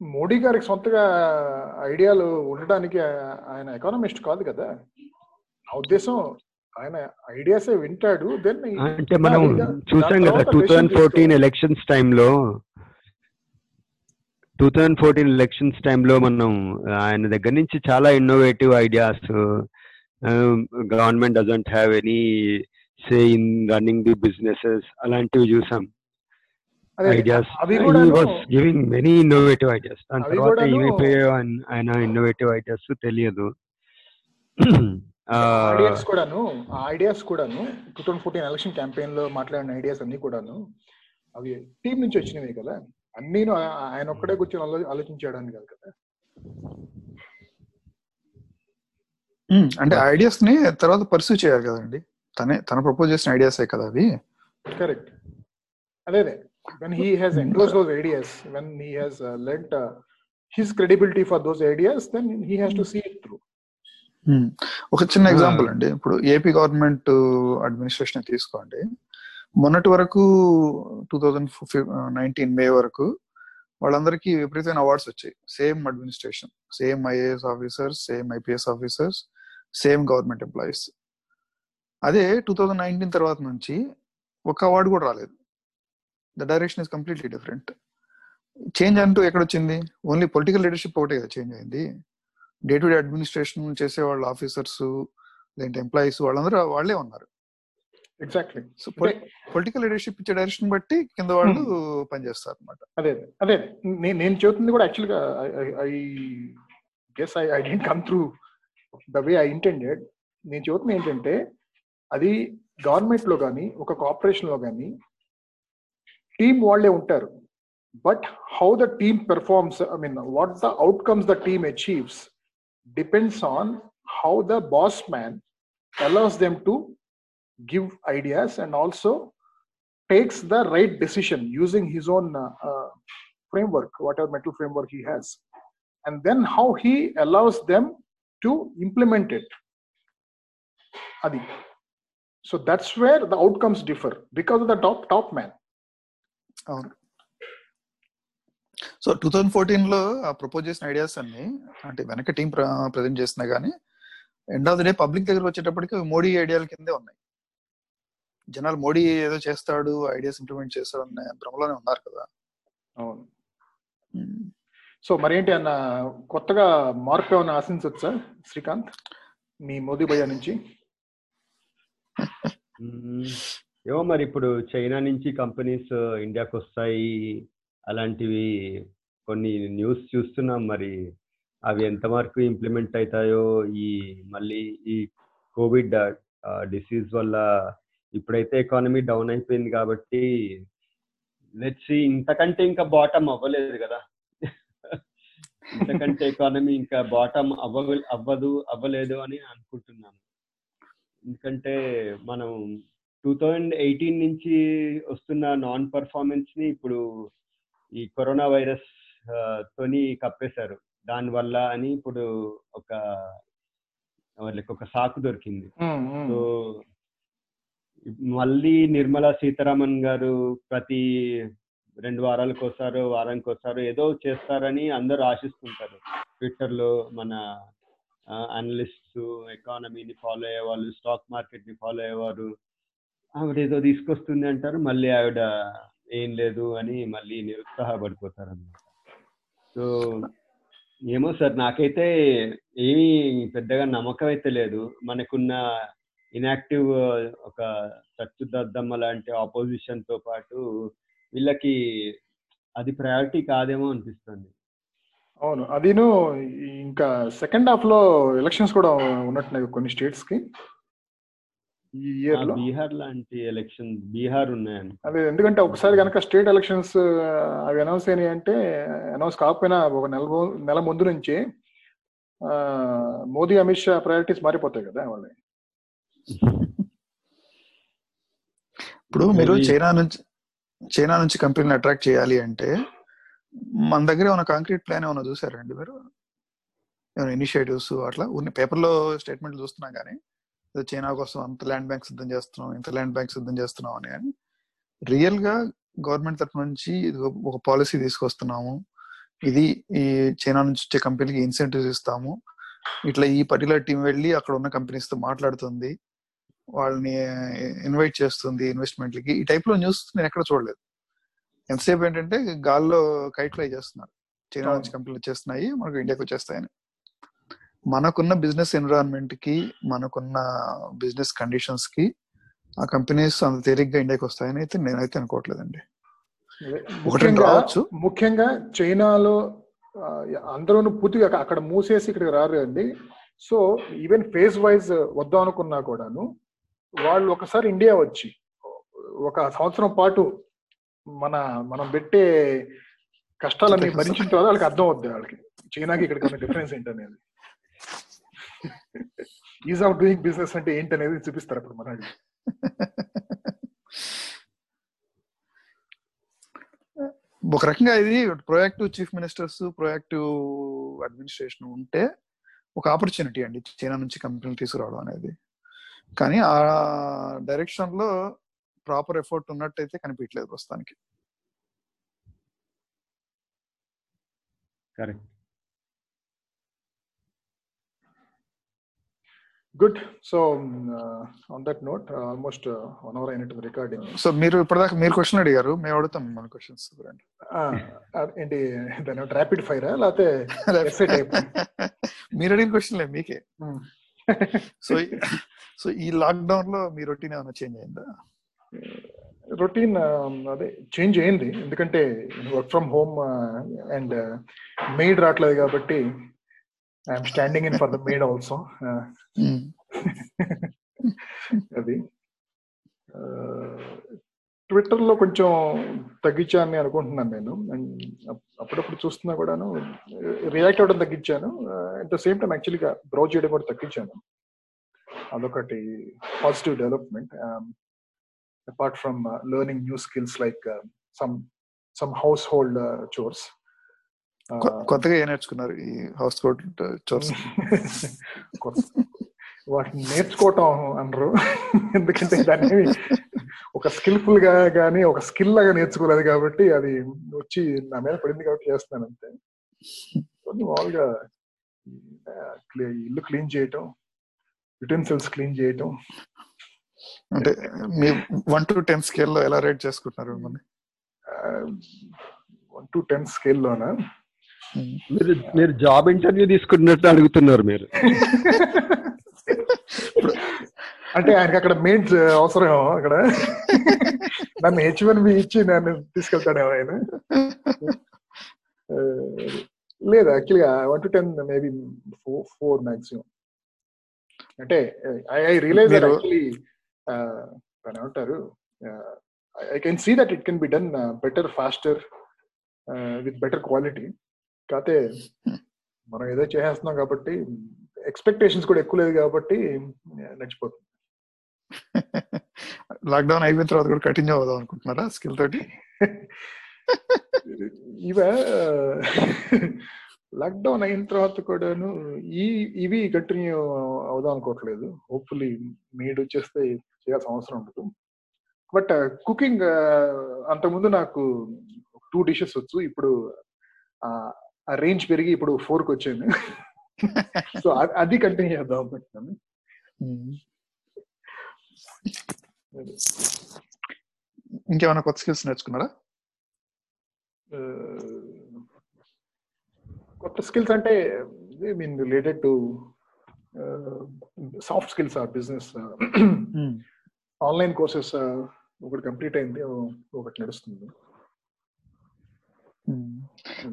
మోడీ గారికి సొంతగా ఐడియాలు ఉండడానికి ఆయన ఎకానమిస్ట్ కాదు కదా. నా ఉద్దేశం ఆయన ఐడియాసే వింటాడు దెన్ అంటే మనం చూసాం కదా టూ థౌజండ్ ఫోర్టీన్ ఎలక్షన్స్ టైంలో టూ థౌజండ్ ఫోర్టీన్ ఎలక్షన్స్ టైంలో మనం ఆయన దగ్గర నుంచి చాలా innovative ideas government doesn't have any say in running the businesses అలాంటివి చూసాం. Ideas was giving many innovative ideas దాని తర్వాత ఏమైపోయాయో ఆయన ఇన్నోవేటివ్ ఐడియాస్ తెలియదు. [COUGHS] ఐడియాస్ కూడాను ఆ ఐడియాస్ కూడాను టూ థౌసండ్ ఫోర్టీన్ ఎలక్షన్ క్యాంపెయిన్లో మాట్లాడిన ఐడియాస్ అన్ని కూడాను అవి టీం నుంచి వచ్చినవి కదా. అన్ని ఆయన ఒక్కడే కూర్చొని ఆలోచించాడని కాదు కదా. అంటే ఐడియాస్ని తర్వాత పర్సూ చేయాలి కదండి. తనే తన ప్రపోజ్ చేసిన ఐడియాసే కదా అవి. కరెక్ట్ అదే అదే. When he has endorsed those ideas when he has uh, lent uh, his credibility for those ideas then he has to see it through. ఒక చిన్న ఎగ్జాంపుల్ అండి. ఇప్పుడు ఏపీ గవర్నమెంట్ అడ్మినిస్ట్రేషన్ తీసుకోండి. మొన్నటి వరకు టూ థౌజండ్ నైన్టీన్ మే వరకు వాళ్ళందరికీ విపరీతమైన అవార్డ్స్ వచ్చాయి. Same administration same IAS officers same IPS officers same government employees. అదే టూ థౌజండ్ నైన్టీన్ తర్వాత నుంచి ఒక అవార్డు కూడా రాలేదు. The direction is completely different change అంటూ ఎక్కడ వచ్చింది ఓన్లీ పొలిటికల్ లీడర్షిప్ ఒకటే కదా చేంజ్ అయింది. డే టు డే అడ్మినిస్ట్రేషన్ చేసే వాళ్ళ ఆఫీసర్స్ లేదంటే ఎంప్లాయీస్ వాళ్ళందరూ వాళ్ళే ఉన్నారు. ఎగ్జాక్ట్లీ సో పొలిటికల్ లీడర్షిప్ ఇచ్చే డైరెక్షన్ బట్టి కింద వాళ్ళు పనిచేస్తారు అనమాట అదే అదే నేను చెబుతుంది కూడా యాక్చువల్గా I guess I I didn't come through the way I intended నేను చెబుతుంది ఏంటంటే అది గవర్నమెంట్ లో కానీ ఒక కార్పొరేషన్ లో కానీ టీం వాళ్ళే ఉంటారు but how the team performs I mean what the outcomes the team achieves depends on how the boss man allows them to give ideas and also takes the right decision using his own uh, uh, framework, whatever mental framework he has, and then how he allows them to implement it. Adi. So that's where the outcomes differ because of the top top man. అవును so two thousand ఫోర్టీన్లో propose చేసిన ideas అన్ని అంటే వెనక team present చేసినా కానీ end of the day public దగ్గర వచ్చేటప్పటికి మోడీ ఐడియాల కిందే ఉన్నాయి జనాలు మోడీ ఏదో చేస్తాడు ఐడియాస్ ఇంప్లిమెంట్ చేస్తాడు అనే భ్రమలోనే ఉన్నారు కదా అవును సో మరేంటి అన్న కొత్తగా మార్పు ఏమైనా ఆశించవచ్చా శ్రీకాంత్? మీ మోదీ భయ్య నుంచి. ఏమో మరి ఇప్పుడు చైనా నుంచి కంపెనీస్ ఇండియాకి వస్తాయి అలాంటివి కొన్ని న్యూస్ చూస్తున్నాం మరి. అవి ఎంత ఎంతవరకు ఇంప్లిమెంట్ అవుతాయో ఈ మళ్ళీ ఈ కోవిడ్ డిసీజ్ వల్ల ఇప్పుడైతే ఎకానమీ డౌన్ అయిపోయింది కాబట్టి లెట్స్ ఇంతకంటే ఇంకా బాటమ్ అవ్వలేదు కదా. ఇంతకంటే ఎకానమీ ఇంకా బాటమ్ అవ్వ అవ్వదు అవ్వలేదు అని అనుకుంటున్నాను. ఎందుకంటే మనం టూ థౌజండ్ ఎయిటీన్ నుంచి వస్తున్న నాన్ పర్ఫార్మెన్స్ని ఇప్పుడు ఈ కరోనా వైరస్ తోని కప్పేశారు. దానివల్ల అని ఇప్పుడు ఒక వాళ్ళకి ఒక సాకు దొరికింది. సో మళ్ళీ నిర్మలా సీతారామన్ గారు ప్రతి రెండు వారాలకు వస్తారు వారానికి వస్తారు ఏదో చేస్తారని అందరూ ఆశిస్తుంటారు. ట్విట్టర్లో మన అనలిస్ట్స్ ఎకానమీని ఫాలో అయ్యే వాళ్ళు స్టాక్ మార్కెట్ని ఫాలో అయ్యేవారు ఆవిడ ఏదో తీసుకొస్తుంది అంటారు మళ్ళీ ఆవిడ ఏం లేదు అని మళ్ళీ నిరుత్సాహపడిపోతారు అన్నమాట సో ఏమో సార్ నాకైతే ఏమీ పెద్దగా నమ్మకం అయితే లేదు. మనకున్న ఇన్యాక్టివ్ ఒక చచ్చుదద్దమ్మ లాంటి ఆపోజిషన్తో పాటు వీళ్ళకి అది ప్రయారిటీ కాదేమో అనిపిస్తుంది. అవును అదిను ఇంకా సెకండ్ హాఫ్లో ఎలక్షన్స్ కూడా ఉన్నట్టున్నాయి కొన్ని స్టేట్స్కి. ఈ ఇయర్లో. బీహార్ లాంటి ఎలక్షన్ బీహార్ ఉన్నాయని. అదే ఎందుకంటే ఒకసారి కనుక స్టేట్ ఎలక్షన్స్ అవి అనౌన్స్ అయినాయి అంటే అనౌన్స్ కాకపోయినా ఒక నెల నెల ముందు నుంచి మోదీ అమిత్ షా ప్రయారిటీస్ మారిపోతాయి కదా వాళ్ళకి ఇప్పుడు మీరు చైనా నుంచి చైనా నుంచి కంపెనీని అట్రాక్ట్ చేయాలి అంటే మన దగ్గర ఏమైనా కాంక్రీట్ ప్లాన్ ఏమైనా చూసారండి మీరు? ఏమైనా ఇనిషియేటివ్స్ అట్లా? ఉన్న పేపర్లో స్టేట్మెంట్ చూస్తున్నాం కానీ చైనా కోసం అంత ల్యాండ్ బ్యాంక్ సిద్ధం చేస్తున్నాం ఇంత ల్యాండ్ బ్యాంక్ సిద్ధం చేస్తున్నాం అని కానీ రియల్గా గవర్నమెంట్ తరఫు నుంచి ఒక పాలసీ తీసుకొస్తున్నాము. ఇది ఈ చైనా నుంచి వచ్చే కంపెనీకి ఇన్సెంటివ్స్ ఇస్తాము. ఇట్లా ఈ పర్టికులర్ టీం వెళ్ళి అక్కడ ఉన్న కంపెనీస్తో మాట్లాడుతుంది. వాళ్ళని ఇన్వైట్ చేస్తుంది ఇన్వెస్ట్మెంట్లకి ఈ టైప్లో న్యూస్ నేను ఎక్కడ చూడలేదు. ఎంతసేపు ఏంటంటే గాల్లో కైట్ ఫ్లై చేస్తున్నారు. చైనా నుంచి కంపెనీలు వచ్చేస్తున్నాయి మనకు ఇండియాకి వచ్చేస్తాయని. మనకున్న బిజినెస్ ఎన్విరాన్మెంట్కి మనకున్న బిజినెస్ కండిషన్స్కి ఆ కంపెనీస్ అంత తేలిగ్గా ఇండియాకి వస్తాయని అయితే నేనైతే అనుకోవట్లేదండి. ఒకటి రావచ్చు. ముఖ్యంగా చైనాలో అందరూ పూర్తిగా అక్క- అక్కడ మూసేసి ఇక్కడికి రారు అండి సో ఈవెన్ ఫేజ్ వైజ్ వద్దాం అనుకున్నా కూడాను వాళ్ళు ఒకసారి ఇండియా వచ్చి ఒక సంవత్సరం పాటు మన మనం పెట్టే కష్టాలన్నీ భరించిన తర్వాత వాళ్ళకి అర్థం అవుద్ది వాళ్ళకి. చైనాకి ఇక్కడికి ఉన్న డిఫరెన్స్ ఏంటనేది. ఈజ్ ఆఫ్ డూయింగ్ బిజినెస్ అంటే ఏంటనేది చూపిస్తారు అప్పుడు మనకి ఒక రకంగా ఇది proactive chief ministers proactive administration ఉంటే ఒక ఆపర్చునిటీ అండి చైనా నుంచి కంపెనీలు తీసుకురావడం అనేది. కానీ ఆ డైరెక్షన్లో ప్రాపర్ ఎఫర్ట్ ఉన్నట్టయితే కనిపించలేదు ప్రస్తుతానికి. Correct. Good. So on that note almost one hour అయినట్టు రికార్డింగ్. సో మీరు ఇప్పటిదాకా మీరు క్వశ్చన్ అడిగారు మేము అడుగుతాం మన క్వశ్చన్స్ ఏంటి దాని ర్యాపిడ్ ఫైరా లేకపోతే? మీరు అడిగిన క్వశ్చన్లే మీకే. సో సో ఈ లాక్డౌన్లో మీ రొటీన్ ఏమైనా చేంజ్ అయిందా? రొటీన్ అదే చేంజ్ అయింది. ఎందుకంటే work from home and maid రావట్లేదు కాబట్టి I'm standing in for the maid also. అది. ట్విట్టర్లో కొంచెం తగ్గించాలని అనుకుంటున్నాను నేను. అండ్ అప్పుడప్పుడు చూస్తున్నా కూడాను రియాక్ట్ అవ్వడం తగ్గించాను. అట్ ద సేమ్ టైం యాక్చువల్గా బ్రౌజ్ చేయడం కూడా తగ్గించాను. అదొకటి positive development apart from learning new skills like some some household chores కొత్తగా ఏం నేర్చుకున్నారు ఈ హౌస్ కోట్ చోర్స్ వాటిని నేర్చుకోవటం అనరు. [LAUGHS] ఎందుకంటే దాన్ని ఒక స్కిల్ఫుల్గా కానీ ఒక స్కిల్ లాగా నేర్చుకోలేదు కాబట్టి అది వచ్చి నా మీద పడింది కాబట్టి చేస్తున్నాను అంతే. కొన్ని మామూలుగా ఇల్లు క్లీన్ చేయటం యుటెన్సిల్స్ క్లీన్ చేయటం. అంటే మీ వన్ టు టెన్ స్కేల్లో ఎలా రేట్ చేసుకుంటున్నారు మిమ్మల్ని? వన్ టు టెన్ స్కేల్లోనా? మీరు మీరు జాబ్ ఇంటర్వ్యూ తీసుకున్నట్టు అడుగుతున్నారు మీరు. అంటే ఆయనకి అక్కడ మెయిన్స్ అవసరం అక్కడ. నన్ను హెచ్ వన్ బి ఇచ్చి నన్ను తీసుకెళ్తాడేమో ఆయన. [LAUGHS] లేదు యాక్చువల్గా one to ten maybe four four maximum అంటే ఐ ఐ రియలైజ్ యాక్చువల్లీ దాని ఏమంటారు? I can see that it can be done better faster with better quality కాకపోతే మనం ఏదో చేసేస్తున్నాం కాబట్టి ఎక్స్పెక్టేషన్స్ కూడా ఎక్కువ లేదు కాబట్టి నచ్చిపోతుంది. [LAUGHS] లాక్డౌన్ అయిపోయిన తర్వాత కూడా కంటిన్యూ అవుదాం అనుకుంటున్నారా స్కిల్ తోటి? [LAUGHS] ఇవ లాక్డౌన్ [LAUGHS] అయిన తర్వాత కూడాను ఈ ఇవి కంటిన్యూ అవుదాం అనుకోవట్లేదు. హోప్ఫుల్లీ మీడ్ వచ్చేస్తే చేయాల్సిన అవసరం ఉండదు. బట్ కుకింగ్ అంతకుముందు నాకు టూ డిషెస్ వచ్చు. ఇప్పుడు ఆ రేంజ్ పెరిగి ఇప్పుడు ఫోర్కి వచ్చాను. సో అది కంటిన్యూ చేద్దాం అనుకుంటున్నాను. ఇంకేమైనా కొత్త స్కిల్స్ నేర్చుకున్నారా? ఆ, కొత్త స్కిల్స్ అంటే I mean related to soft skills or business. Online courses ఒకటి కంప్లీట్ అయింది ఒకటి నడుస్తుంది.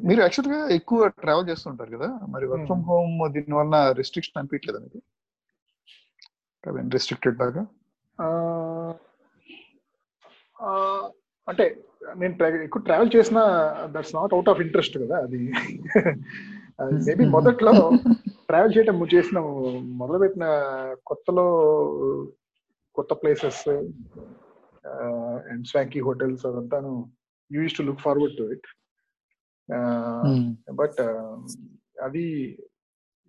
మీరు యాక్చువల్గా ఎక్కువ ట్రావెల్ చేస్తుంటారు కదా? మరి వర్క్ ఫ్రమ్ హోమ్ దీని వల్ల రిస్ట్రిక్షన్ అనిపించలేదా మీకు? రిస్ట్రిక్టెడ్ లాగా ఆ, ఆ, అంటే నేను ఎక్కువ ట్రావెల్ చేసిన that's not out of interest కదా అది. [LAUGHS] మేబీ మొదట్లో ట్రావెల్ చేయటం చేసిన మొదలుపెట్టిన కొత్తలో కొత్త places and swanky hotels అదంతాను used to look forward to it but అది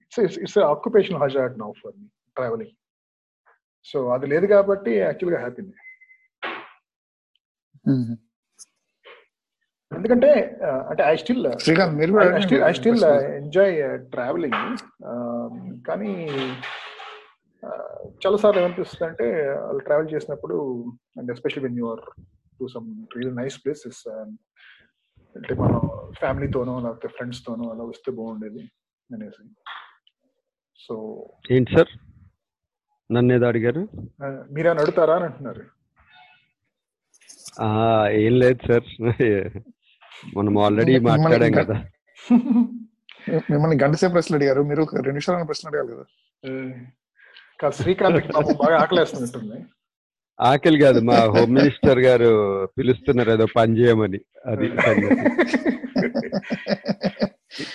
it's it's occupational hazard now for me travelling so అది లేదు కాబట్టి యాక్చువల్గా హ్యాపీ ఎందుకంటే అంటే ఐ స్టిల్ శ్రీకాంత్ మీరు కూడా ఐ స్టిల్ ఐ స్టిల్ అడగండి. Enjoy travelling. కానీ చాలా సార్లు ఏమనిపిస్తుంది అంటే వాళ్ళు ట్రావెల్ చేసినప్పుడు and especially when you're to some real nice places అంటే మనం ఫ్యామిలీతోనో లేకపోతే ఫ్రెండ్స్ తోనో అలా వస్తే బాగుండేది అనేసి. సో ఏంటి సార్? నన్ను ఏదో అడిగారు? మీరేమైనా అడుగుతారా అని అంటున్నారు. ఆ, ఏం లేదు సార్. మనం ఆల్రెడీ మాట్లాడాం కదా. మిమ్మల్ని గంట సేపు ప్రశ్నలు అడిగారు. మీరు ఒక రెండు నిమిషాలు ప్రశ్న అడగాలి కదా. Uh, కాదు శ్రీకాంత్ బాగా ఆకలేస్తున్నట్టుంది. ఆకలి కాదు మా హోమ్ మినిస్టర్ గారు పిలుస్తున్నారు ఏదో పని చేయమని. అది.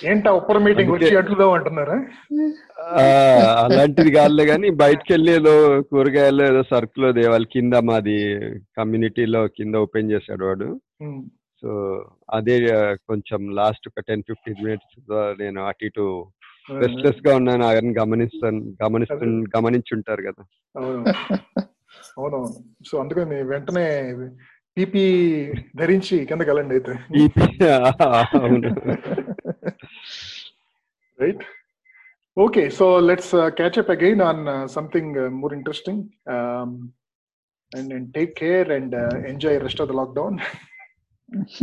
ఏంటా ఉప్పర్ మీటింగ్ వచ్చి అట్లుదాం అంటున్నారా? అలాంటిది కాదులే కానీ బయటకు వెళ్ళి ఏదో కూరగాయలు ఏదో సరుకులో దేవాలి కింద మాది కమ్యూనిటీలో కింద ఓపెన్ చేశాడు వాడు. సో అదే కొంచెం లాస్ట్ ఒక టెన్ ఫిఫ్టీన్ మినిట్స్ నేను అటు ఇటు రెస్ట్లెస్గా ఉన్నాను. ఆయన గమనిస్తాను గమనిస్తు గమనించుంటారు కదా. అవును అవునవును. సో అందుకని వెంటనే పీపీ ధరించి కిందకి వెళ్ళండి అయితే. అవును. [LAUGHS] Right. Okay, so let's uh, catch up again on uh, something uh, more interesting, um, and and take care and uh, enjoy rest of the lockdown. [LAUGHS]